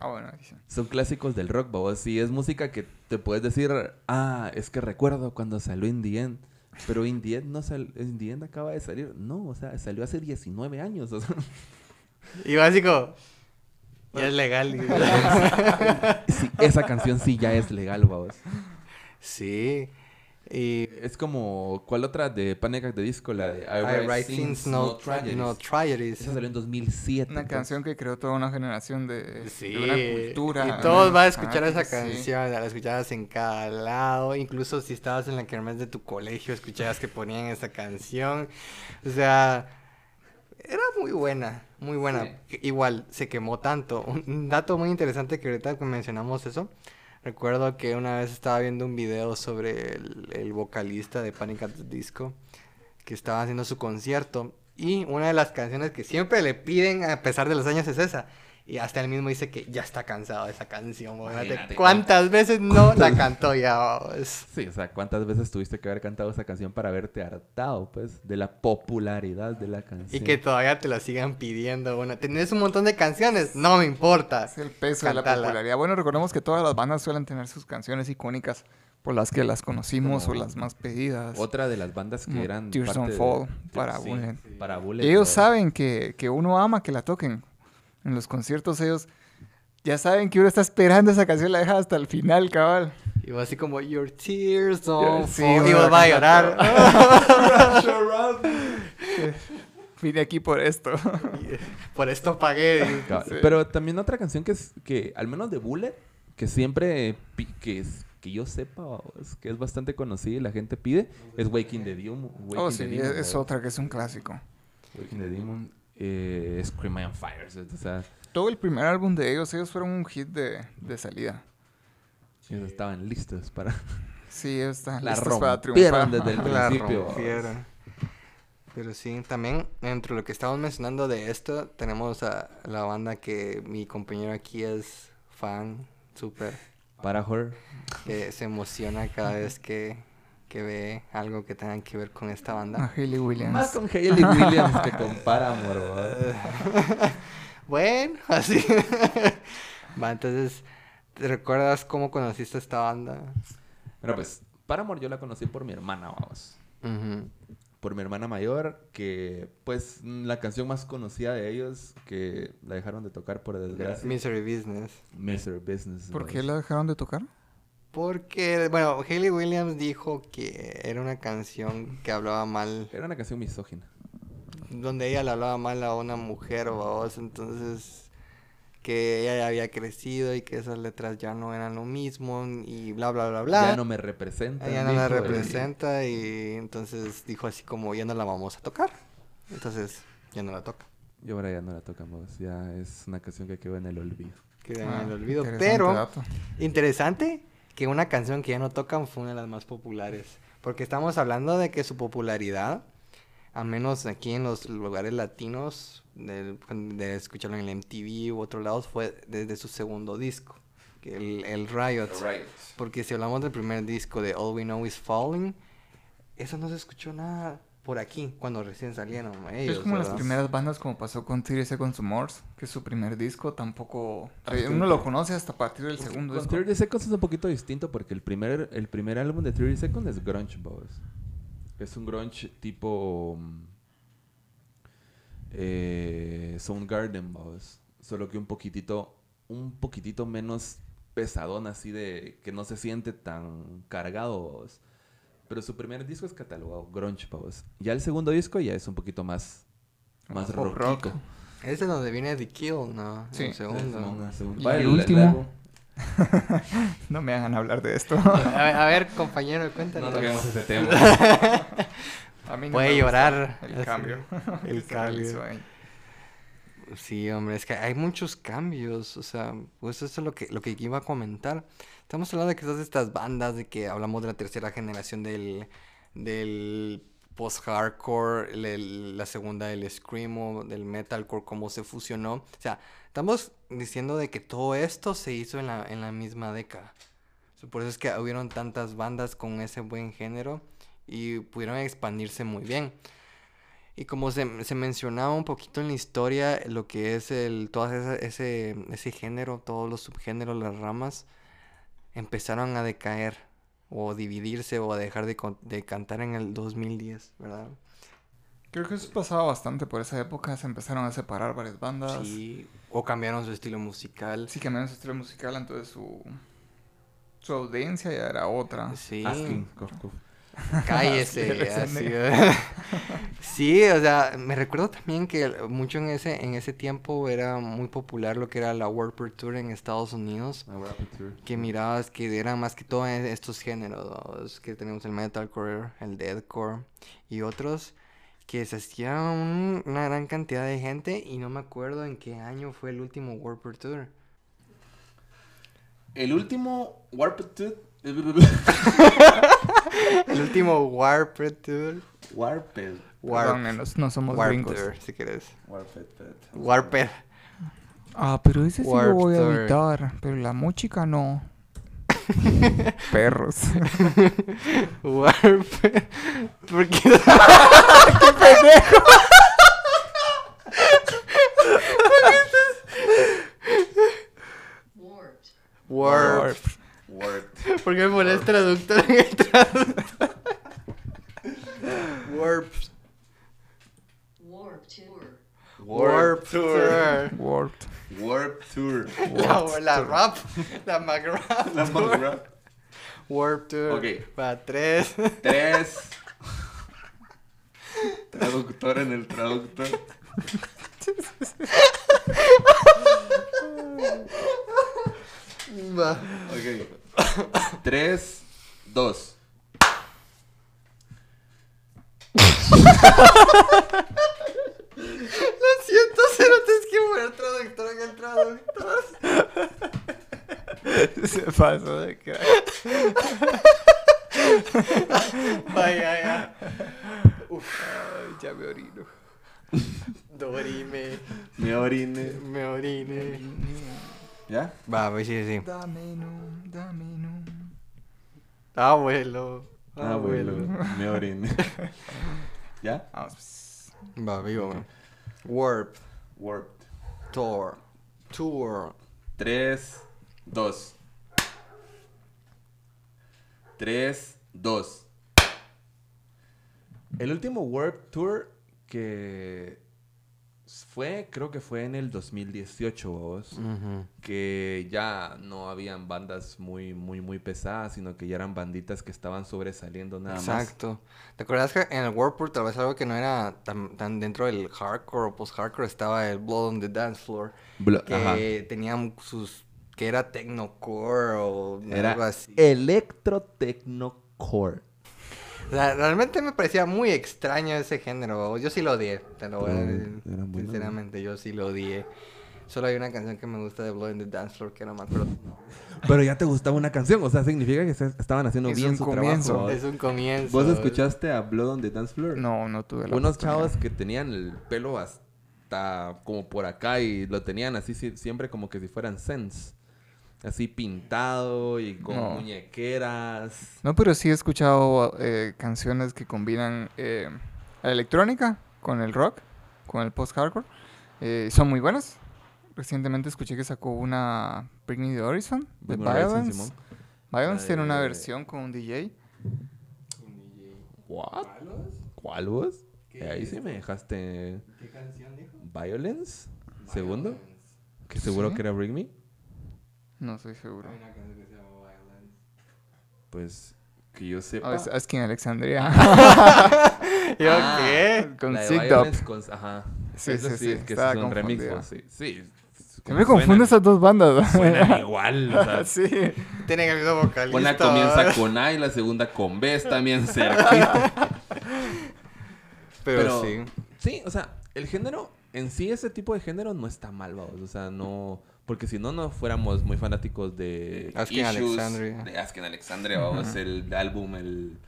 Ah, bueno, sí. Son clásicos del rock, vamos. Si es música que te puedes decir, ah, es que recuerdo cuando salió In The End. Pero In The End, no sal- In The End acaba de salir. No, o sea, salió hace 19 años. o sea. Y básico, ya es legal. Sí, esa canción sí ya es legal, vamos. sí. Y... Es como, ¿cuál otra de Panic at the Disco? La de I write things, no, Tragedies. no tragedies. Esa salió en 2007. Una canción que creó toda una generación de, Sí, de una cultura. y todos van a escuchar Ah, esa sí. canción, la escuchabas en cada lado, incluso si estabas en la kermés de tu colegio, escuchabas que ponían esa canción, o sea, era muy buena, muy buena. Igual, se quemó tanto. Un- Un dato muy interesante que ahorita que mencionamos eso, recuerdo que una vez estaba viendo un video sobre el, el vocalista de Panic at the Disco, que estaba haciendo su concierto, y una de las canciones que siempre le piden a pesar de los años es esa. Y hasta él mismo dice que ya está cansado de esa canción. imagínate ¿Cuántas veces no la cantó ya? Sí, o sea, ¿cuántas veces tuviste que haber cantado esa canción para haberte hartado, pues, de la popularidad de la canción? Y que todavía te la sigan pidiendo. Bueno, ¿tenés un montón de canciones? No me importa. Es el peso de la popularidad. Bueno, recordemos que todas las bandas suelen tener sus canciones icónicas por las que las conocimos Como o las más pedidas. Otra de las bandas que eran Tears parte Don't de- Fall de- para sí, Bullet. Para Bullet. Y ellos saben que, que uno ama que la toquen. En los conciertos ellos ya saben que uno está esperando esa canción, la deja hasta el final, cabal. Y vos así como, Your tears don't Sí, fall", Y vas a llorar. Vine aquí por esto. Por esto pagué. Sí. Pero también otra canción que es, que al menos de Bullet, que siempre, que es, que yo sepa, es que es bastante conocida y la gente pide, es Waking the Demon. Waking oh, the sí, Demon, es, es otra que es un clásico. Waking the Demon, eh, Scream My on Fire, o sea, Todo el primer álbum de ellos, ellos fueron un hit de, de salida. ellos estaban listos para... Sí, ellos están La listos para triunfar. desde el La principio. rompieron. Pero sí, también entre lo que estamos mencionando de esto, tenemos a la banda que mi compañero aquí es fan, súper, Para Her. que se emociona cada vez que, que ve algo que tenga que ver con esta A banda. Hayley Williams. Más con Hayley Williams que con Paramore, bueno, así. Va, entonces, ¿te recuerdas cómo conociste esta banda? Bueno, pues, Paramore yo la conocí por mi hermana, vamos. Por mi hermana mayor, que pues la canción más conocida de ellos, que la dejaron de tocar por desgracia. Misery Business. Misery Business. ¿Por qué la dejaron de tocar? Porque, bueno, Hayley Williams dijo que era una canción que hablaba mal, Era una canción misógina. donde ella le hablaba mal a una mujer o a vos, entonces que ella ya había crecido y que esas letras ya no eran lo mismo y bla, bla, bla, bla. Ya no me representa. Ella no la representa y entonces dijo así como ya no la vamos a tocar. Entonces ya no la toca. Y ahora ya no la tocamos. Ya es una canción que quedó en el olvido. Queda en Ah, el olvido. interesante Pero dato. interesante que una canción que ya no tocan fue una de las más populares. Porque estamos hablando de que su popularidad, al menos aquí en los lugares latinos, de, de escucharlo en el MTV u otros lados, fue desde su segundo disco, que el, el Riot. Porque si hablamos del primer disco de All We Know Is Falling, eso no se escuchó nada por aquí cuando recién salieron ellos. es como las ¿verdad? primeras bandas como pasó con 30 Seconds Mars, que es su primer disco, tampoco... Ah, eh. Uno lo conoce hasta a partir del segundo Con disco. 30 Seconds es un poquito distinto porque el primer, el primer álbum de 30 Seconds es grunge, boss. Es un grunge tipo... mm, Eh, Soundgarden, boss. Solo que un poquitito, un poquitito menos pesadón así de que no se siente tan cargado. Pero su primer disco es catalogado grunge, boss. Ya el segundo disco ya es un poquito más... Más rockito. rock. Ese es donde viene The Kill, ¿no? Sí. El segundo. Y Va, el el- último. No me hagan hablar de esto. A ver, a ver, compañero, cuéntanos. No toquemos ese tema. A mí no Puede llorar. El Así, cambio. el cambio. ahí. Sí, hombre, es que hay muchos cambios, o sea, pues eso es lo que, lo que iba a comentar. Estamos hablando de que todas estas bandas, de que hablamos de la tercera generación del, del post-hardcore, la segunda del screamo, del metalcore, cómo se fusionó. O sea, estamos diciendo de que todo esto se hizo en la, en la misma década. Por eso es que hubieron tantas bandas con ese buen género y pudieron expandirse muy bien. Y como se, se mencionaba un poquito en la historia, lo que es el, todo ese, ese, ese género, todos los subgéneros, las ramas, empezaron a decaer o dividirse o a dejar de, de cantar en el 2010, ¿verdad? Creo que eso pasaba bastante por esa época. Se empezaron a separar varias bandas. Sí, o cambiaron su estilo musical. Sí, cambiaron su estilo musical, entonces su, su audiencia ya era otra. Sí, Asking, cof, cof. cállese. Sí, así, LSD. sí, o sea, me recuerdo también que mucho en ese, en ese tiempo era muy popular lo que era la World Tour en Estados Unidos. Rapid Tour. que mirabas que eran más que todo estos géneros, que tenemos el metalcore, el deathcore y otros que se hacía un- una gran cantidad de gente y no me acuerdo en qué año fue el último World Per Tour. El último Warped Tour. El último Warped. Warped. Warp, Perdónenos, no somos Warped gringos. Si quieres. Warped. Warped. Ah, pero ese sí Warped lo voy a evitar. Pero la música no. Perros. Warped. ¿Por qué? Warped. Warped. Warped. ¿Por qué me pones traductor en el traductor? Warped. Warp Tour. Warped Tour. Warped. Warped Tour. La, la rap, la McRap. La. Warped. Warp Tour. Ok. Para tres. Tres. Traductor en el traductor. Va. Ok. Tres, dos. Lo siento, pero tienes que poner traductor en el traductor. Se pasó de crack. Vaya, ya. Ay, ya me orino. Dorime. Me orine. Me orine. ¿Ya? Va, pues sí, sí. Dame no, dame no. Abuelo. Ah, bueno. Me orine. ¿Ya? Vamos, pues. Va, vivo, man. Warp. Warped. Tour. Tour. Tres, dos. Tres, dos. El último Warped Tour que fue, creo que fue en el 2018, vos. Ujú. Que ya no habían bandas muy, muy, muy pesadas, sino que ya eran banditas que estaban sobresaliendo nada más. Exacto. ¿Te acuerdas que en el Tour tal vez algo que no era tan, tan dentro del hardcore o post-hardcore estaba el Blood on the Dance Floor? Blo- Que ajá. tenían sus... que era technocore o Era algo así. Electro Technocore. O sea, realmente me parecía muy extraño ese género. Yo sí lo odié, te lo voy a decir. Sinceramente, yo sí lo odié. Solo hay una canción que me gusta de Blood in the Dance Floor que no me acuerdo. Pero ya te gustaba una canción, o sea, significa que se- estaban haciendo Es bien su comienzo. trabajo. Es un comienzo. ¿Vos escuchaste a Blood on the Dance Floor? No, no tuve la Unos chavos que tenían el pelo hasta como por acá y lo tenían así si- siempre como que si fueran Sense. Así pintado y con No. muñequeras. No, pero sí he escuchado eh, canciones que combinan eh, la electrónica con el rock, con el post-hardcore. Eh, son muy buenas. Recientemente escuché que sacó una Britney the Horizon de Violence. Violence tiene una de- versión con un DJ. What? ¿Cuál vos? Ahí sí me dejaste ¿Qué canción dijo? Violence. ¿Segundo? Que seguro Sí. que era Bring Me. No estoy seguro. Hay una canción que se llama Violence. Pues que yo sepa. Ah, es Asking Alexandria. ¿Yo Ah, qué? con Violence con- Ajá. Sí, Eso sí, sí, Que es un remix. Sí, sí. Que me confunde esas dos bandas. Suenan igual. O sea, sí. Tienen el mismo vocalista. Una comienza con A y la segunda con B, es también cerquita. Pero, Pero- sí. Sí, o sea, el género, en sí ese tipo de género no está mal, vamos. O sea, no... Porque si no, no fuéramos muy fanáticos de Asking Alexandria. De Asking Alexandria, vamos. El álbum, el...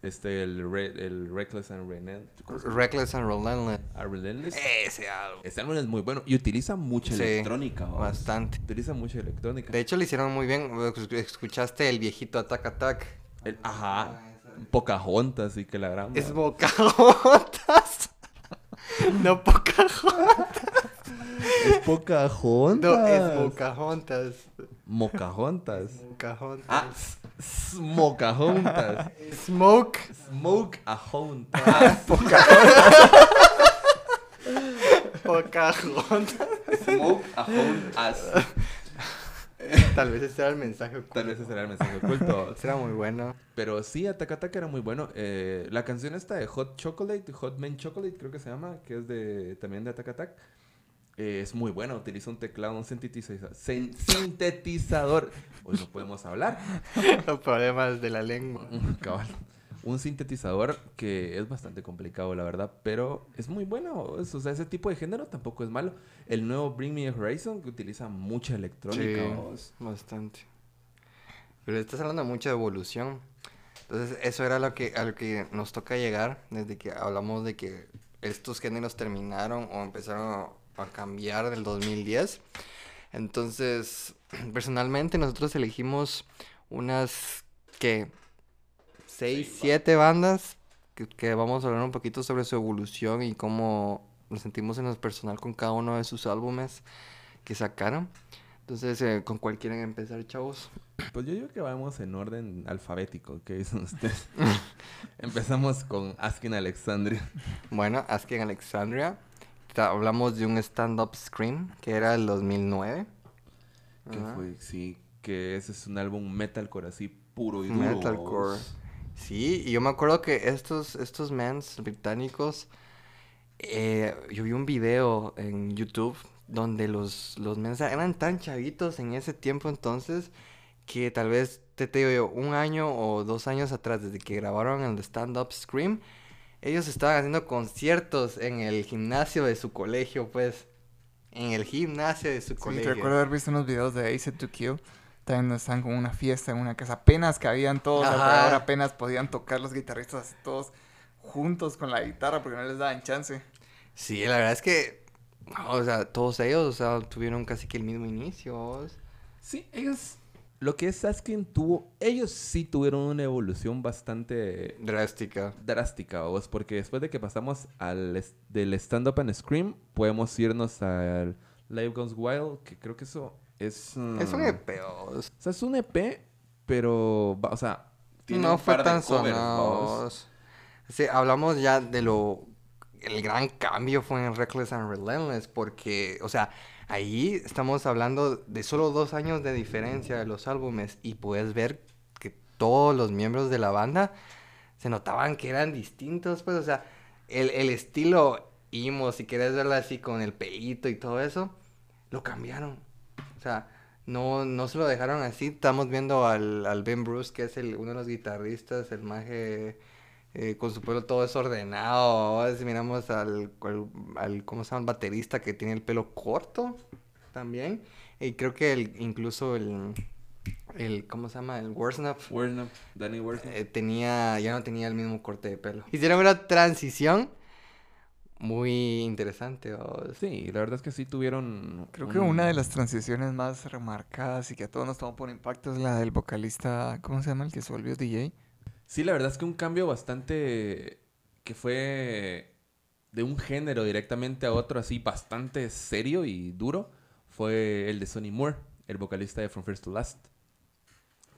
Este, el, Re- el Reckless and Renel- ¿cómo se llama? Reckless and Relentless. Ah, Relentless. Ese álbum. Ese álbum es muy bueno y utiliza mucha Sí, electrónica, vamos. Bastante. Utiliza mucha electrónica. De hecho, lo hicieron muy bien. Escuchaste el viejito Attack Attack. El- ajá. Pocahontas y que la gran... Es Pocahontas. no Pocahontas. Es Pocahontas. No, es Pocahontas. Mocajontas. Pocahontas. Ah, Mocahontas. Smoke. Smoke a Hontas. Pocahontas. Smoke a. Tal vez ese era el mensaje. oculto. Tal vez ese era el mensaje oculto. Será muy bueno. Pero sí, Attack Attack era muy bueno. Eh, la canción esta de Hot Chocolate, Hot Man Chocolate, creo que se llama, que es de también de Attack Attack. Eh, es muy buena, utiliza un teclado, un sintetizador. sintetizador. Hoy no podemos hablar. Los problemas de la lengua. Cabal. Un sintetizador que es bastante complicado, la verdad, pero es muy bueno. o sea, ese tipo de género tampoco es malo. El nuevo Bring Me a Horizon que utiliza mucha electrónica. Sí. Bastante. Pero estás hablando mucho de evolución. Entonces, eso era lo que, a lo que nos toca llegar desde que hablamos de que estos géneros terminaron o empezaron a, cambiar del 2010. Entonces, personalmente nosotros elegimos unas que seis, siete bandas que, que vamos a hablar un poquito sobre su evolución y cómo nos sentimos en lo personal con cada uno de sus álbumes que sacaron. Entonces, eh, ¿con cuál quieren empezar, chavos? Pues yo digo que vamos en orden alfabético. ¿Qué dicen ustedes? Empezamos con Asking Alexandria. Bueno, Asking Alexandria. Hablamos de un stand-up scream que era el 2009. Que Ajá. fue, sí, que ese es un álbum metalcore así puro y duro. Metalcore. Sí, y yo me acuerdo que estos, estos mans británicos, eh, yo vi un video en YouTube donde los, los eran tan chavitos en ese tiempo entonces que tal vez, te, te digo yo, un año o dos años atrás, desde que grabaron el Stand Up Scream, ellos estaban haciendo conciertos en el gimnasio de su colegio, pues. En el gimnasio de su Sí, colegio. te recuerdo haber visto unos videos de Ace to Kill. También están como una fiesta en una casa. Apenas cabían todos alrededor, apenas podían tocar los guitarristas así todos juntos con la guitarra porque no les daban chance. Sí, la verdad es que, o sea, todos ellos, o sea, tuvieron casi que el mismo inicio. Sí, ellos. Lo que es Asking tuvo. Ellos sí tuvieron una evolución bastante Drástica. drástica, vos, porque después de que pasamos al del stand-up and scream, podemos irnos al Live Guns Wild, que creo que eso es... mm, Es un EP. O sea, es un EP, pero, o sea... tiene No un fue par de tan. Sí, hablamos ya de lo... El gran cambio fue en Reckless and Relentless porque, o sea, ahí estamos hablando de solo dos años de diferencia de los álbumes y puedes ver que todos los miembros de la banda se notaban que eran distintos, pues, o sea, el, el estilo emo, si quieres verlo así con el pelito y todo eso, lo cambiaron. O sea, no, no se lo dejaron así. Estamos viendo al, al Ben Bruce, que es el, uno de los guitarristas, el maje eh, con su pelo todo desordenado. A veces miramos al, al, al, ¿cómo se llama? El baterista que tiene el pelo corto también. Y creo que el, incluso el, el, ¿cómo se llama? El Worsnap. Worsnap, Danny Worsnap. eh, tenía, ya no tenía el mismo corte de pelo. Hicieron una transición muy interesante. ¿o? Sí, la verdad es que sí tuvieron. Creo que un- una de las transiciones más remarcadas y que a todos nos tomó por impacto es la del vocalista, ¿cómo se llama? El que se volvió DJ. Sí, la verdad es que un cambio bastante. que fue de un género directamente a otro, así bastante serio y duro, fue el de Sonny Moore, el vocalista de From First to Last.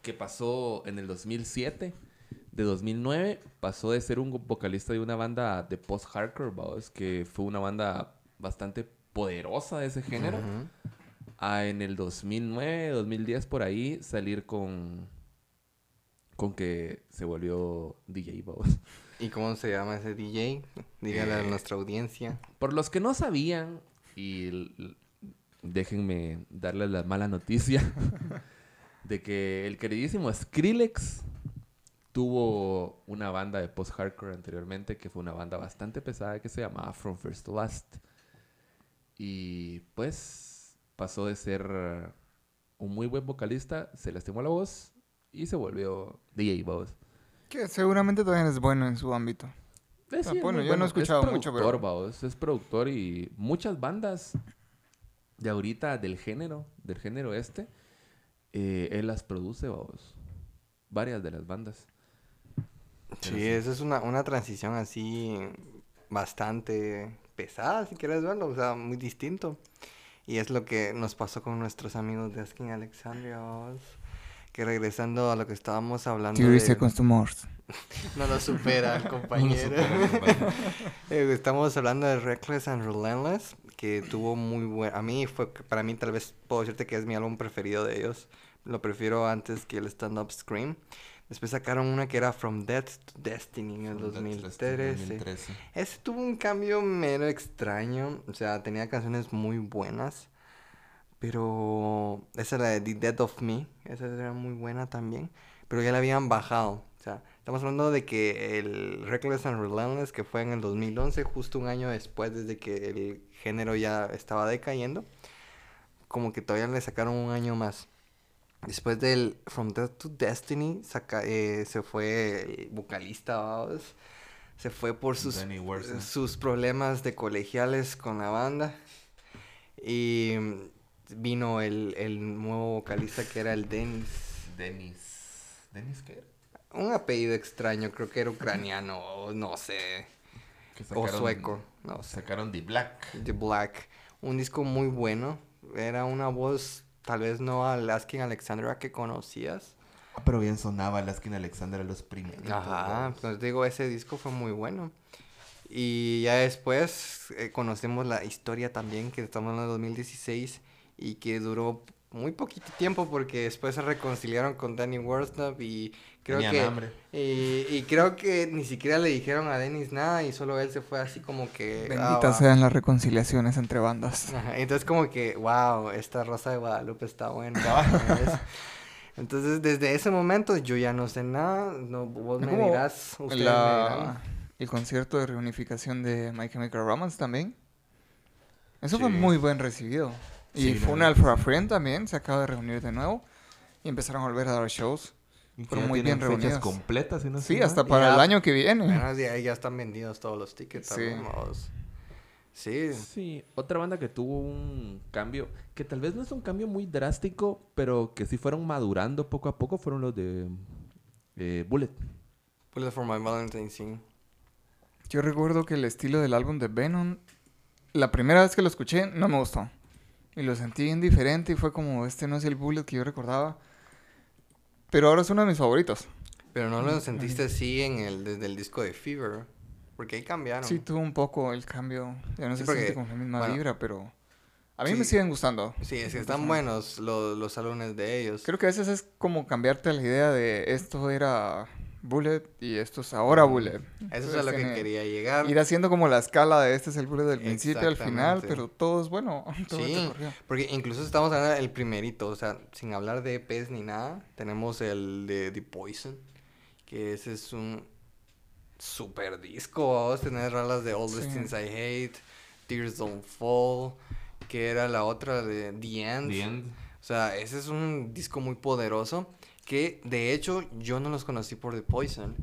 Que pasó en el 2007. De 2009 pasó de ser un vocalista de una banda de post-hardcore, vamos, que fue una banda bastante poderosa de ese género. A en el 2009, 2010 por ahí salir con con que se volvió DJ vamos. ¿Y cómo se llama ese DJ? Dígale a Eh, nuestra audiencia. Por los que no sabían y déjenme darles la mala noticia de que el queridísimo Skrillex tuvo una banda de post-hardcore anteriormente que fue una banda bastante pesada que se llamaba From First to Last. Y pues pasó de ser un muy buen vocalista, se lastimó la voz y se volvió DJ voz. Que seguramente también es bueno en su ámbito. Eh, sí, es bueno, muy yo no he escuchado es mucho, productor, pero- vaos, es productor y muchas bandas de ahorita del género, del género este, eh, él las produce, vamos. Varias de las bandas. Sí, sí. esa es una, una transición así bastante pesada, si quieres verlo, o sea, muy distinto. Y es lo que nos pasó con nuestros amigos de Asking Alexandria, vamos, que regresando a lo que estábamos hablando Theory de... Seconds to Mars. No lo supera, compañero. Eh, Estamos hablando de Reckless and Relentless, que tuvo muy buen... A mí fue, para mí tal vez puedo decirte que es mi álbum preferido de ellos. Lo prefiero antes que el Stand Up Scream. Después sacaron una que era From Death to Destiny en el 2013. Ese tuvo un cambio mero extraño. O sea, tenía canciones muy buenas. Pero esa era de The Death of Me. Esa era muy buena también. Pero ya la habían bajado. O sea, estamos hablando de que el Reckless and Relentless, que fue en el 2011, justo un año después desde que el género ya estaba decayendo, como que todavía le sacaron un año más. Después del From Death to Destiny, saca- eh, se fue el vocalista, vamos, se fue por sus, sus problemas de colegiales con la banda. Y vino el, el nuevo vocalista que era el Dennis. Denis. ¿Denis qué era? Un apellido extraño, creo que era ucraniano, o no sé, Que o sueco, no sé. Sacaron The Black. The Black. Un disco muy bueno. Era una voz, tal vez no al Asking Alexandra que conocías. Ah, pero bien sonaba Laskin Alexander a los primeros. Ajá, pues digo, ese disco fue muy bueno. Y ya después eh, conocemos la historia también, que estamos en el 2016 y que duró muy poquito tiempo porque después se reconciliaron con Danny Worsnap y creo Tenían que hambre. y, y creo que ni siquiera le dijeron a Dennis nada y solo él se fue así como que ah, Benditas va. sean las reconciliaciones entre bandas. Ajá, entonces como que, wow, esta Rosa de Guadalupe está buena. Entonces desde ese momento yo ya no sé nada, no, vos me dirás, ustedes me dirán. el concierto de reunificación de My Chemical Romance también. Eso fue muy buen recibido. Y Sí, que Alpha sí. Friend también, se acaba de reunir de nuevo. Y empezaron a volver a dar shows. Fueron ya muy bien reunidos. completas, no Sí, hasta para Ya. el año que viene. Ahí ya están vendidos todos los tickets. Sí. Sí. Sí, otra banda que tuvo un cambio, que tal vez no es un cambio muy drástico, pero que sí fueron madurando poco a poco, fueron los de eh, Bullet. Bullet for my Valentine, sí. Yo recuerdo que el estilo del álbum de Venom, la primera vez que lo escuché, no me gustó. Y lo sentí bien diferente y fue como, este no es el Bullet que yo recordaba. Pero ahora es uno de mis favoritos. Pero no lo sentiste así en el, desde el disco de Fever. Porque ahí cambiaron. Sí, tuvo un poco el cambio. Ya no Sí, se porque, siente con la misma bueno, vibra, pero a mí sí. me siguen gustando. Sí, es que están buenos los, los álbumes de ellos. Creo que a veces es como cambiarte la idea de esto era Bullet y esto es ahora Bullet. Eso es a lo que quería llegar. Ir haciendo como la escala de este es el Bullet del principio al final, pero todo es bueno. Todo Sí, porque incluso estamos hablando del primerito, o sea, sin hablar de EPs ni nada, tenemos el de The Poison, que ese es un super disco, vamos a tener rolas de All the Sí. Things I Hate, Tears Don't Fall, que era la otra de The End. The End. O sea, ese es un disco muy poderoso que de hecho yo no los conocí por The Poison,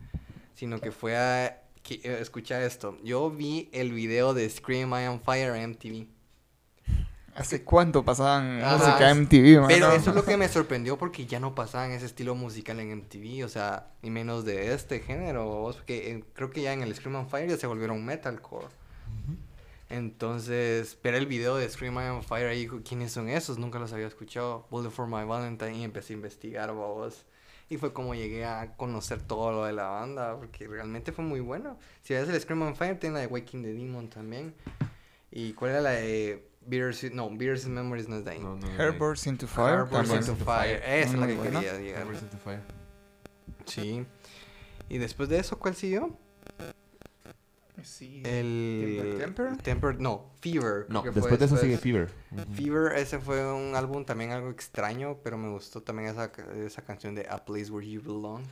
sino que fue a... que- eh, escucha esto, yo vi el video de Scream I Am Fire en MTV. ¿Hace cuánto pasaban Ajá. música MTV, mano? Pero eso es lo que me sorprendió porque ya no pasaban ese estilo musical en MTV, o sea, ni menos de este género, vos, porque eh, creo que ya en el Scream on Fire ya se volvieron metalcore. Entonces, ver el video de Scream I on Fire ahí, ¿quiénes son esos? Nunca los había escuchado. Bullet for My Valentine y empecé a investigar, vos. Y fue como llegué a conocer todo lo de la banda, porque realmente fue muy bueno. Si ves el Scream on Fire, tiene la de Waking the Demon también. ¿Y cuál era la de Bittersweet? No, Bittersweet Memories no es de ahí. No, no, no, no. Airburst into Fire. Airburst también. into Fire. Esa es la que quería llegar. Into Fire. Sí. Y después de eso, ¿cuál siguió? Sí. El... Temper? Temper, no, Fever. No, después de eso sigue Fever. Fever, ese fue un álbum también algo extraño, pero me gustó también esa, esa canción de A Place Where You Belong.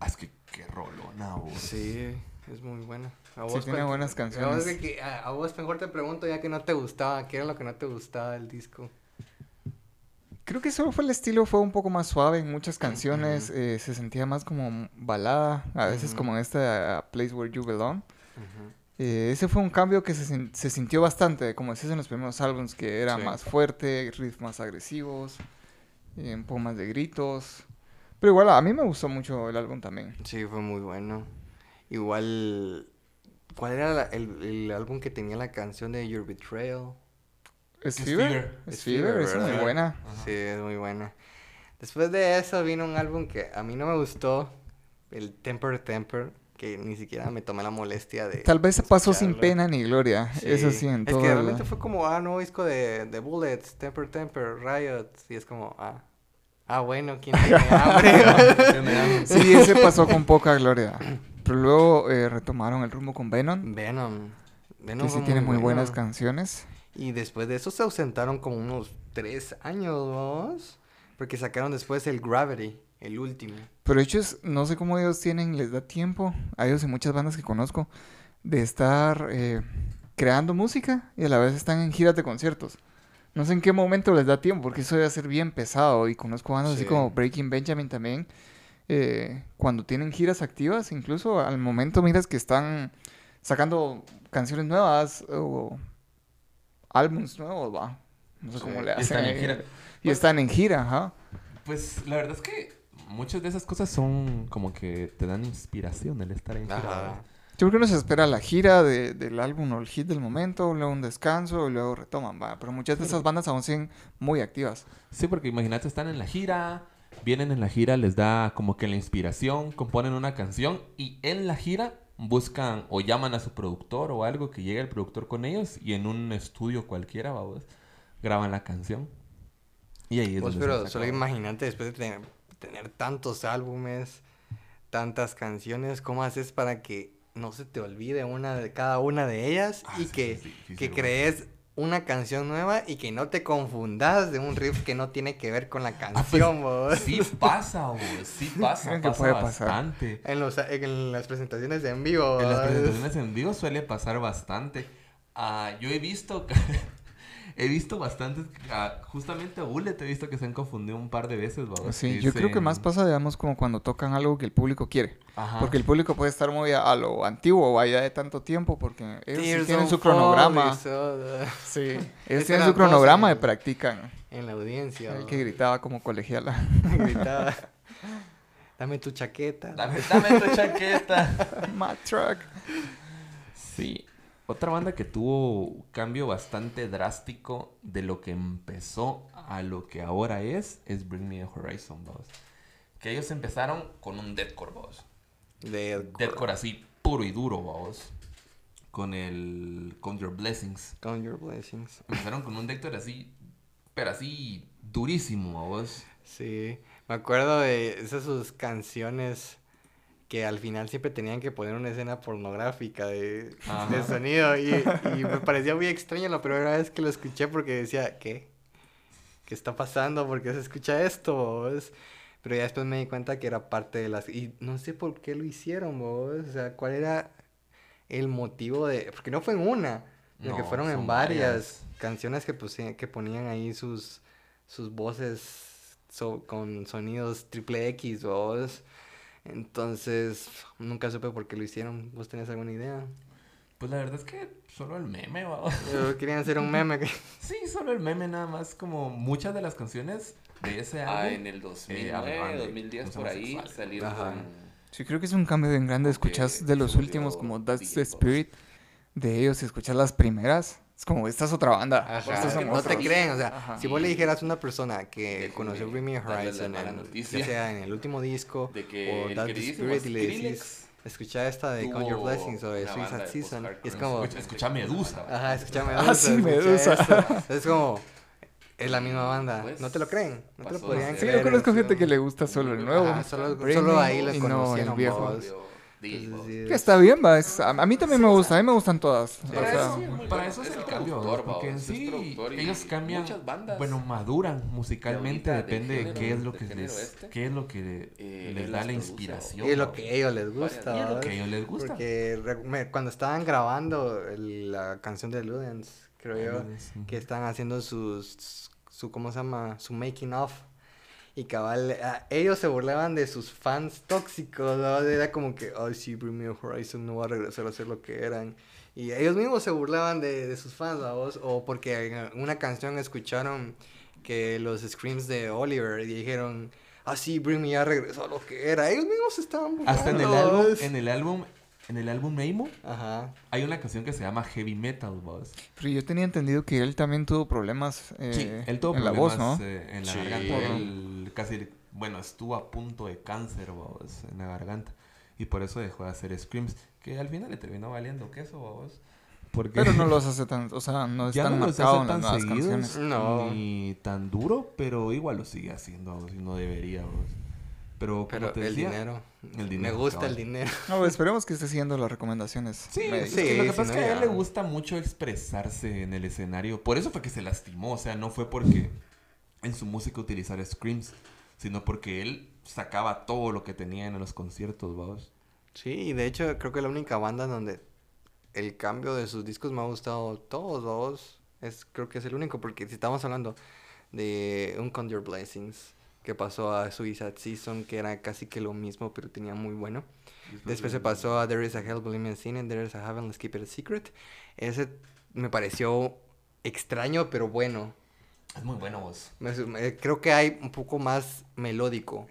Ah, es que qué rolona, vos. Sí, es muy buena. A Sí, tiene cuál- buenas A canciones. vos, de que- a, a vos mejor te pregunto ya que no te gustaba, ¿qué era lo que no te gustaba del disco? Creo que solo fue el estilo, fue un poco más suave en muchas canciones, eh, se sentía más como balada, a veces como esta uh, Place Where You Belong. Eh, ese fue un cambio que se, sin- se sintió bastante, como decías en los primeros álbumes, que era Sí. más fuerte, riffs más agresivos, eh, un poco más de gritos. Pero igual, a mí me gustó mucho el álbum también. Sí, fue muy bueno. Igual, ¿cuál era la- el, el álbum que tenía la canción de Your Betrayal? ¿Es Fever? Es Fever, es muy buena. Ajá. Sí, es muy buena. Después de eso vino un álbum que a mí no me gustó, el Temper Temper, que ni siquiera me tomé la molestia de... Tal vez se pasó sin pena ni gloria, eso sí, en Es todo que realmente fue como, ah, nuevo disco de, de Bullets, Temper Temper, Riot, y es como, ah, ah, bueno, ¿quién tiene hambre? Sí, ese pasó con poca gloria. Pero luego eh, retomaron el rumbo con Venom, Venom. Venom que sí tiene muy buenas bueno. canciones. Y después de eso se ausentaron como unos tres años, ¿vos? Porque sacaron después el Gravity, el último. Pero ellos, no sé cómo ellos tienen, les da tiempo, a ellos y muchas bandas que conozco, de estar eh, creando música y a la vez están en giras de conciertos. No sé en qué momento les da tiempo, porque eso debe ser bien pesado. Y conozco bandas así Sí. como Breaking Benjamin también, eh, cuando tienen giras activas, incluso al momento miras que están sacando canciones nuevas o álbums nuevos, va. No sé Sí. cómo le Y hacen. están en gira. Y están en gira, ajá. Pues la verdad es que muchas de esas cosas son como que te dan inspiración el estar en gira. Ajá. ¿verdad? Yo creo que uno se espera la gira de- del álbum o el hit del momento, luego un descanso y luego retoman, va. Pero muchas de esas bandas aún siguen muy activas. Sí, porque imagínate, están en la gira, vienen en la gira, les da como que la inspiración, componen una canción y en la gira buscan o llaman a su productor o algo que llegue el productor con ellos y en un estudio cualquiera, vamos, graban la canción. Y ahí es Pues, donde se pero solo imagínate después de tener, tener tantos álbumes, tantas canciones, ¿cómo haces para que no se te olvide una de cada una de ellas Ah, y sí, que, sí, que crees una canción nueva y que no te confundas de un riff que no tiene que ver con la Ah, pues, canción, vos? Sí pasa, vos, sí pasa, pasa puede pasar. bastante. En, los, en las presentaciones de en vivo. En las presentaciones en vivo suele pasar bastante. Ah, yo he visto, he visto bastantes, ah, justamente a Bullet he visto que se han confundido un par de veces, ¿va? Sí, yo creo que más pasa, digamos, como cuando tocan algo que el público quiere. Ajá. Porque el público puede estar muy a, a lo antiguo o allá de tanto tiempo porque ellos sí tienen su cronograma. Sí, ellos tienen su cronograma de practican. En la audiencia. El que gritaba como colegiala. gritaba. Dame tu chaqueta. Dame, dame tu chaqueta. My truck. Sí. Otra banda que tuvo un cambio bastante drástico de lo que empezó a lo que ahora es, es Bring Me the Horizon, vamos. que ellos empezaron con un deathcore, vos. De Deathcore así, puro y duro, vos. Con el Count Your Blessings. Count Your Blessings. Empezaron con un deathcore así, pero así durísimo, vos. Sí, me acuerdo de esas sus canciones que al final siempre tenían que poner una escena pornográfica de, de sonido y, y me parecía muy extraño la primera vez que lo escuché porque decía, ¿qué? ¿Qué está pasando? ¿Por qué se escucha esto? vos?". Pero ya después me di cuenta que era parte de las... Y no sé por qué lo hicieron, vos. O sea, ¿cuál era el motivo de...? Porque no fue en una, sino que fueron en varias, varias. canciones que, que ponían ahí sus, sus voces so- con sonidos triple X, vos. Entonces, nunca supe por qué lo hicieron. ¿Vos tenés alguna idea? Pues la verdad es que solo el meme. Yo querían hacer un meme. que- Sí, solo el meme nada más, como muchas de las canciones de ese álbum. Ah, en el 2009, hablaban de 2010 cosas por ahí salieron Ajá. con... Sí, creo que es un cambio bien grande. Como que Escuchas de los últimos, como That's the. Spirit de ellos y escuchas las primeras. Es como, esta es otra banda. Ajá, Estos son no te creen, o sea, Ajá. si vos le dijeras a una persona que Déjeme conoció Bring Me Horizon, en- ya sea en el último disco De que o queridísimo Spirit y le decís, escucha esta de Count Your Blessings o de Suicide Season. Y es como, Escucha, escucha Medusa. ajá, escucha Ah, Medusa. sí, escucha Medusa. esto. Es como, es la misma banda. Pues, ¿No te lo creen? ¿No te lo podrían a Sí, yo conozco gente que le gusta solo el nuevo. Ajá, solo, ahí lo y no el conocieron viejo. vos. DJ Que está bien, va. es- a, a mí también me gusta. A mí me gustan todas. O Para sea, eso, sí, es para eso el cambio, productor, porque en es sí productor y ellos cambian, muchas bandas bueno, maduran musicalmente, de ahorita, del depende de género- qué es lo que género les, este, qué es lo que eh, les él da las la produce, inspiración. Y es lo que a ellos les gusta. Y es lo ¿va? que a ellos les gusta. Porque re- me- cuando estaban grabando el- la canción de Ludens, creo yo, Ludens, ujú. que estaban haciendo sus, su, ¿cómo se llama? Su making of. Y cabal, a- ellos se burlaban de sus fans tóxicos, ¿no? Era como que, ay, sí, Bring Me Horizon no va a regresar a ser lo que eran. Y ellos mismos se burlaban de, de sus fans, ¿vos? O porque en una canción escucharon que los screams de Oliver y dijeron, ah, sí, Bring Me ya regresó a lo que era. Ellos mismos estaban burlando. Hasta en el álbum, ¿vos? en el álbum, en el álbum Emo, Ajá. hay una canción que se llama Heavy Metal, boss. pero yo tenía entendido que él también tuvo problemas eh, Sí, él tuvo en la problemas voz, ¿no? eh, en la Sí. garganta. Él casi, bueno, estuvo a punto de cáncer, boss, en la garganta. Y por eso dejó de hacer screams, que al final le terminó valiendo queso, boss. Porque Pero no los hace tan, o sea, no es ya tan no los hace las tan nuevas seguidos, canciones. No. ni tan duro, pero igual lo sigue haciendo, boss, y no debería, boss. Pero, como Pero te el decía, dinero. el Me dinero, gusta el dinero. No, esperemos que esté siguiendo las recomendaciones. Sí, es que lo que Sí, pasa si es no que a él le gusta mucho expresarse en el escenario. Por eso fue que se lastimó. O sea, no fue porque en su música utilizar screams, sino porque él sacaba todo lo que tenía en los conciertos, vamos. Sí, y de hecho creo que la única banda donde el cambio de sus discos me ha gustado todos, vos. Es, creo que es el único, porque si estamos hablando de un Count Your Blessings, que pasó a Suicide Season, que era casi que lo mismo, pero tenía muy bueno. Después se pasó a There is a Hell, Believe Me Sin, and There is a Heaven, Let's Keep It a Secret. Ese me pareció extraño, pero bueno. Es muy bueno, vos. Creo que hay un poco más melódico.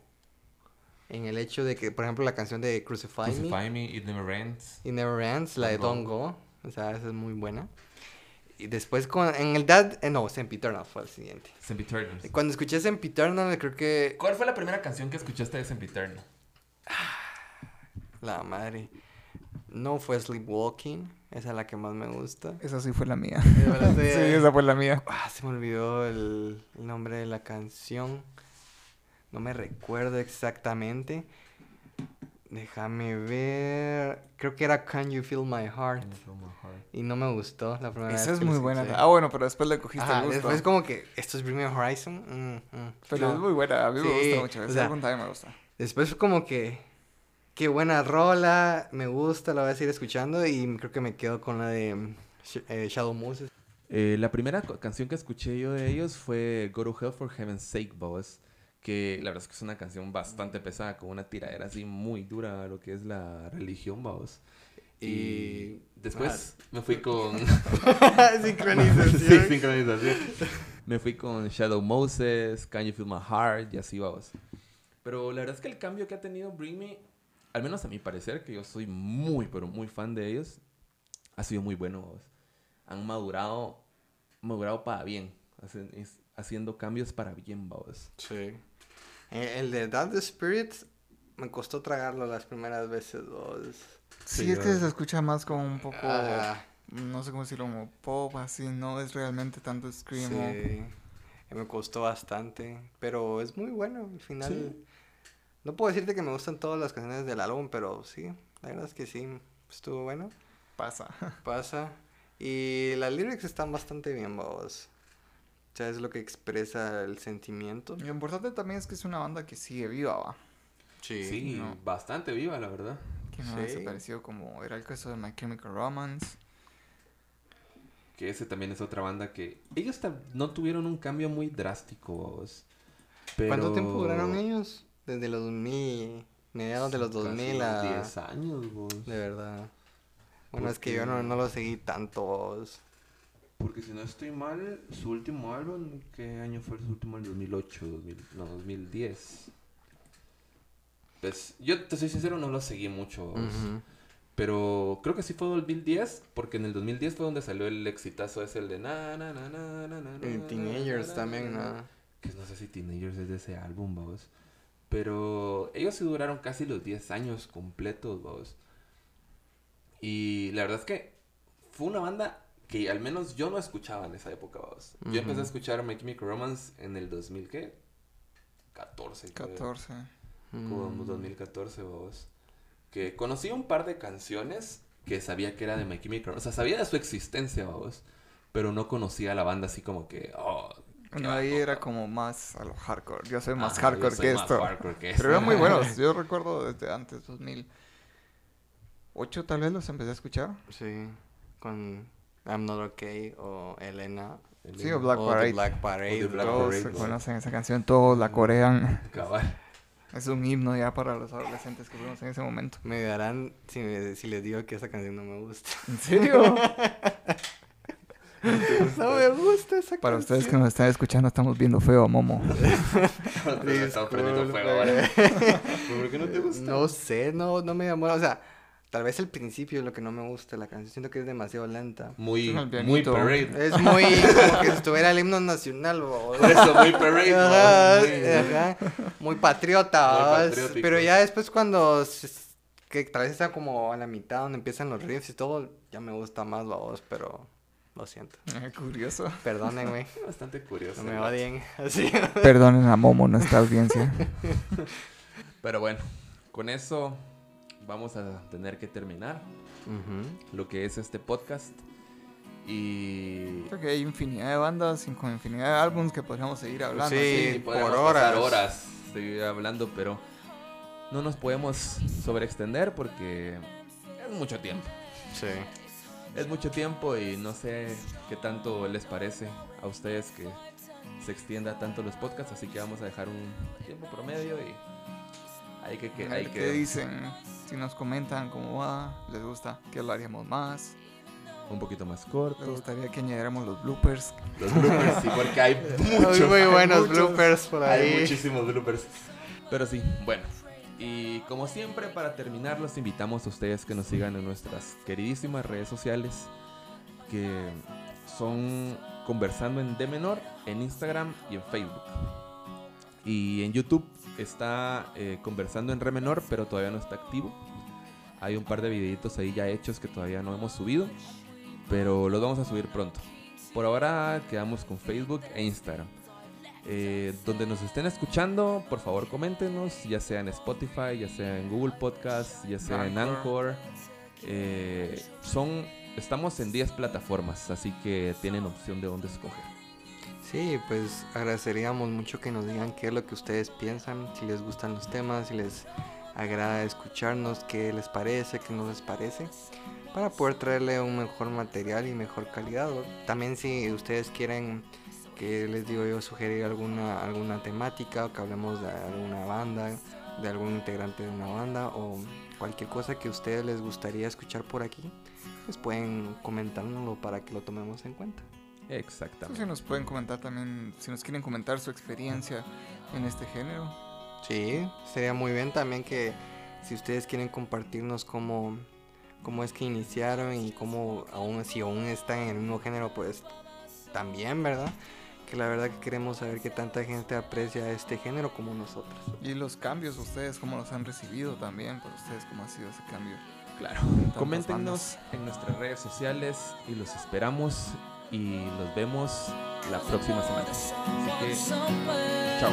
En el hecho de que, por ejemplo, la canción de Crucify, Me Crucify Me, It Never Ends. y Never Ends, la de Don't Don't Go. O sea, esa es muy buena. Y después con, en el Dad, eh, no, Sempiternal fue el siguiente. Sempiternal. Cuando escuché Sempiternal, creo que ¿Cuál fue la primera canción que escuchaste de Sempiternal? la madre. No fue Sleepwalking, esa es la que más me gusta. Esa sí fue la mía. Sí, esa fue la mía. Ah, se me olvidó el, el nombre de la canción. No me recuerdo exactamente. Déjame ver. Creo que era Can You Feel My Heart. Y no me gustó la primera vez Esa es que muy buena. Ah, bueno, pero después le cogiste Ajá, el gusto. después como que esto es Bring Me Horizon. mm, mm, Pero no. es muy buena. A mí me Sí, gusta mucho. o Ese sea, también me gusta. Después fue como que qué buena rola, me gusta, la voy a seguir escuchando y creo que me quedo con la de eh, Shadow Moses. Eh, la primera canción que escuché yo de ellos fue Go to Hell for Heaven's Sake, Boss. Que la verdad es que es una canción bastante pesada, con una tiradera así muy dura a lo que es la religión, Boss. Y después me fui con... Sincronización. sí, sincronización. Me fui con Shadow Moses, Can You Feel My Heart y así vamos. Pero la verdad es que el cambio que ha tenido Bring Me, al menos a mi parecer, que yo soy muy, pero muy fan de ellos, ha sido muy bueno. vamos. Han madurado, madurado para bien, hacen- es- haciendo cambios para bien, vamos. Sí. Eh, El de That the Spirit me costó tragarlo las primeras veces. vos. Sí, Sí, es que se escucha más como un poco, no sé cómo decirlo, como pop, así, no es realmente tanto screamo. sí. Me costó bastante. Pero es muy bueno. Al final. Sí. No puedo decirte que me gustan todas las canciones del álbum, pero sí. La verdad es que sí. Estuvo bueno. Pasa. Pasa. Y las lyrics están bastante bien, vos. O sea, es lo que expresa el sentimiento. Lo importante también es que es una banda que sigue viva, va. Sí. Sí, no. bastante viva, la verdad. Que no Sí. ha desaparecido como era el caso de My Chemical Romance. Que ese también es otra banda que... Ellos no tuvieron un cambio muy drástico. Pero... ¿Cuánto tiempo duraron ellos? Desde los 2000, mediados de los Casi 2000 a... 10 años, vos. De verdad. Bueno, es que yo no, Porque- no lo seguí tanto. vos. Porque si no estoy mal, su último álbum, ¿qué año fue su último álbum? 2008, 2000, no, 2010. Pues yo te soy sincero, no lo seguí mucho. Pero creo que sí fue 2010, porque en el 2010 fue donde salió el exitazo ese, el de na na na na na na Y na, Teenagers na, también, na. ¿no? Que no sé si Teenagers es de ese álbum, vamos. Pero ellos sí duraron casi los 10 años completos, vamos. Y la verdad es que fue una banda que al menos yo no escuchaba en esa época, vamos. Yo empecé a escuchar Make Me Romance en el 2000, ¿qué? 14, creo. 14. Como Mm. 2014, vos. Que conocí un par de canciones que sabía que era de My Chemical. O sea, sabía de su existencia, vos. Pero no conocía a la banda así como que... Oh, Bueno, ahí era como más a lo hardcore. Yo soy más Ajá, yo hardcore soy que más esto. hardcore que Pero eran esto. muy buenos. Yo recuerdo desde antes, 2008 tal vez los empecé a escuchar. Sí, con I'm Not Okay o Elena. El- Sí, o Black o The Parade. Black Parade. O The Black. Todos Parade, se ¿no? conocen esa canción, todos la corean. Cabal. Es un himno ya para los adolescentes que fuimos en ese momento. Me darán si, me- si les digo que esa canción no me gusta. ¿En serio? no me gusta esa Para ustedes que canción. nos están escuchando, estamos viendo feo a Momo. Estamos prendiendo fuego ahora. ¿Por qué no te gusta? No sé, no, no me llamó. O sea, tal vez el principio es lo que no me gusta de la canción. Siento que es demasiado lenta. Muy, muy parade. Es muy como que si estuviera el himno nacional. bo. Por eso, muy parade. Ajá, muy- ajá, muy patriota. Pero ya después cuando se- que tal vez está como a la mitad donde empiezan los riffs y todo, ya me gusta más la voz, pero lo siento. Eh, Curioso. Perdónenme, Bastante curioso. no me odien. Así. Perdonen a Momo, nuestra audiencia. Pero bueno, con eso vamos a tener que terminar Ujú. lo que es este podcast. Y Creo que hay infinidad de bandas y con infinidad de álbumes que podríamos seguir hablando. Sí. podemos por pasar horas. horas seguir hablando, pero no nos podemos sobreextender porque es mucho tiempo. Sí. Es mucho tiempo y no sé qué tanto les parece a ustedes que se extienda tanto los podcasts, así que vamos a dejar un tiempo promedio y hay que, que, hay ¿Qué dicen? Si nos comentan cómo va, les gusta que lo haríamos más. un poquito más corto. gustaría que añadiéramos los bloopers. Los bloopers, sí, porque hay Muy, muchos. muy buenos muchos. bloopers por Hay ahí. muchísimos bloopers. Pero sí, bueno. Y como siempre, para terminar, los invitamos a ustedes que nos sigan en nuestras queridísimas redes sociales, que son Conversando en D menor, en Instagram y en Facebook. Y en YouTube está eh, Conversando en Re menor, pero todavía no está activo. Hay un par de videitos ahí ya hechos que todavía no hemos subido, pero los vamos a subir pronto. Por ahora quedamos con Facebook e Instagram. Eh, donde nos estén escuchando, por favor coméntenos, ya sea en Spotify, ya sea en Google Podcast, ya sea en Anchor. Eh, son, estamos en 10 plataformas, así que tienen opción de dónde escoger. Sí, pues agradeceríamos mucho que nos digan qué es lo que ustedes piensan, si les gustan los temas, si les agrada escucharnos, qué les parece, qué no les parece, para poder traerle un mejor material y mejor calidad. También si ustedes quieren que les digo yo sugerir alguna alguna temática o que hablemos de alguna banda, de algún integrante de una banda o cualquier cosa que a ustedes les gustaría escuchar por aquí, pues pueden comentárnoslo para que lo tomemos en cuenta. Sí, Exactamente. si nos pueden comentar también, si nos quieren comentar su experiencia en este género. Sí, sería muy bien también que si ustedes quieren compartirnos cómo, cómo es que iniciaron y cómo aún si aún están en el mismo género, pues también, ¿verdad? porque la verdad que queremos saber que tanta gente aprecia este género como nosotros. Y los cambios, ustedes cómo los han recibido también, para ustedes cómo ha sido ese cambio. Claro. Coméntenos en nuestras redes sociales y los esperamos y los vemos la próxima semana. Así que, chao.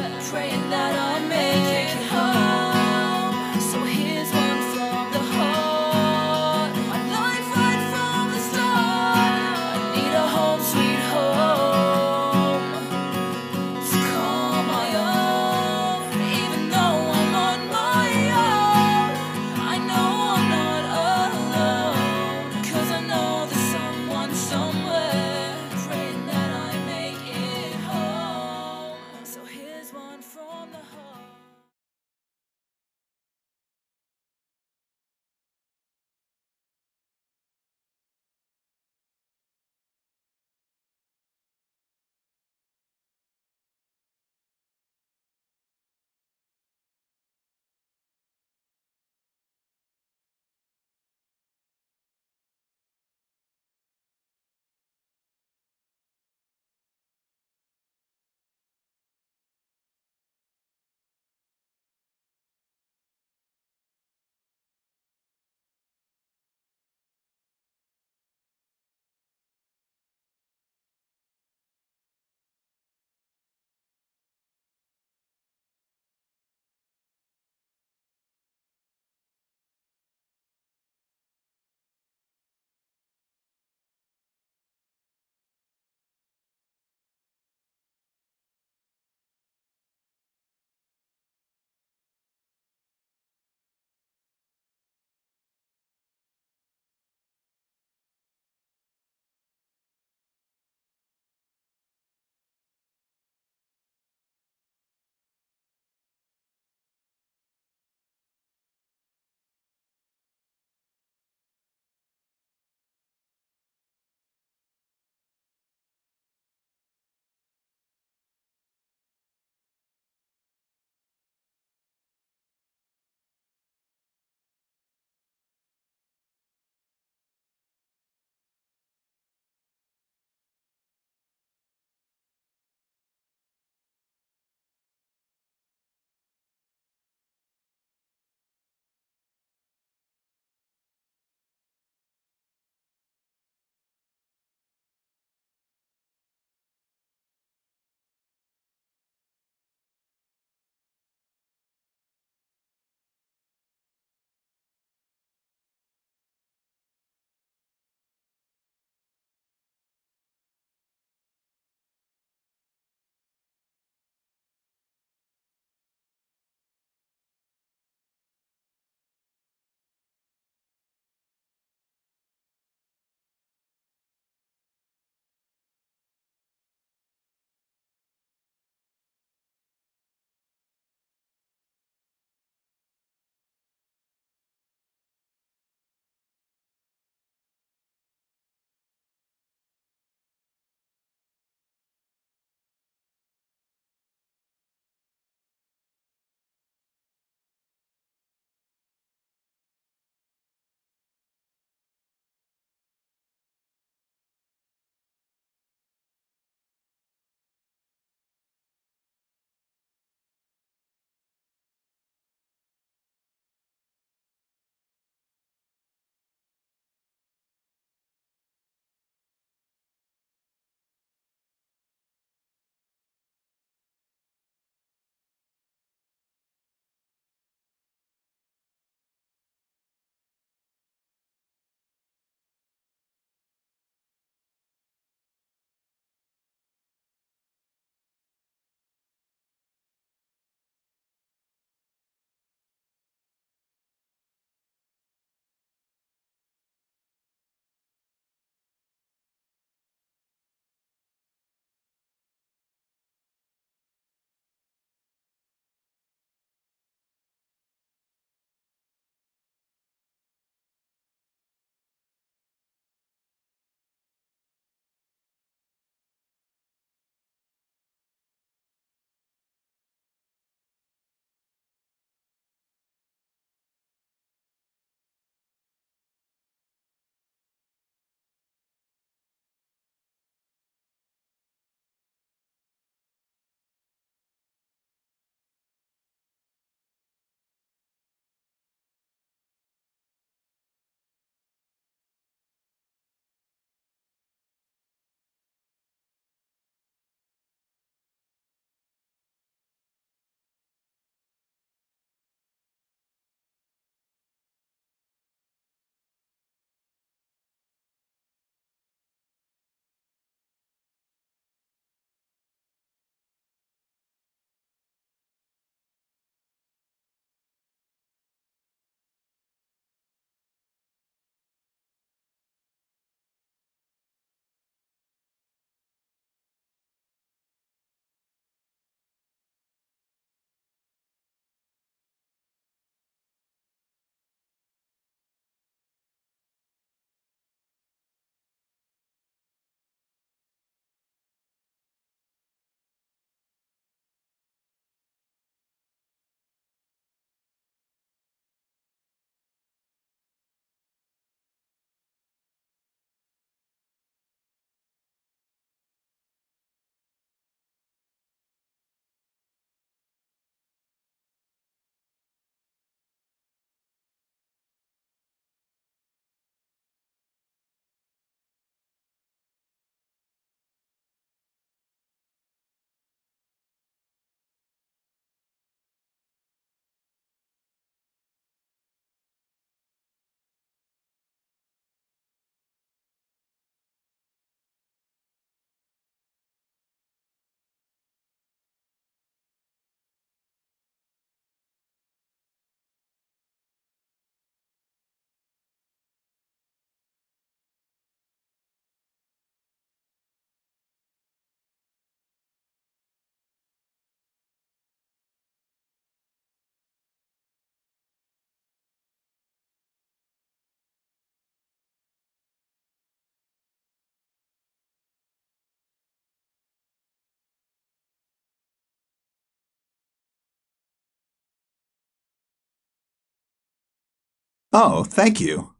Oh, thank you.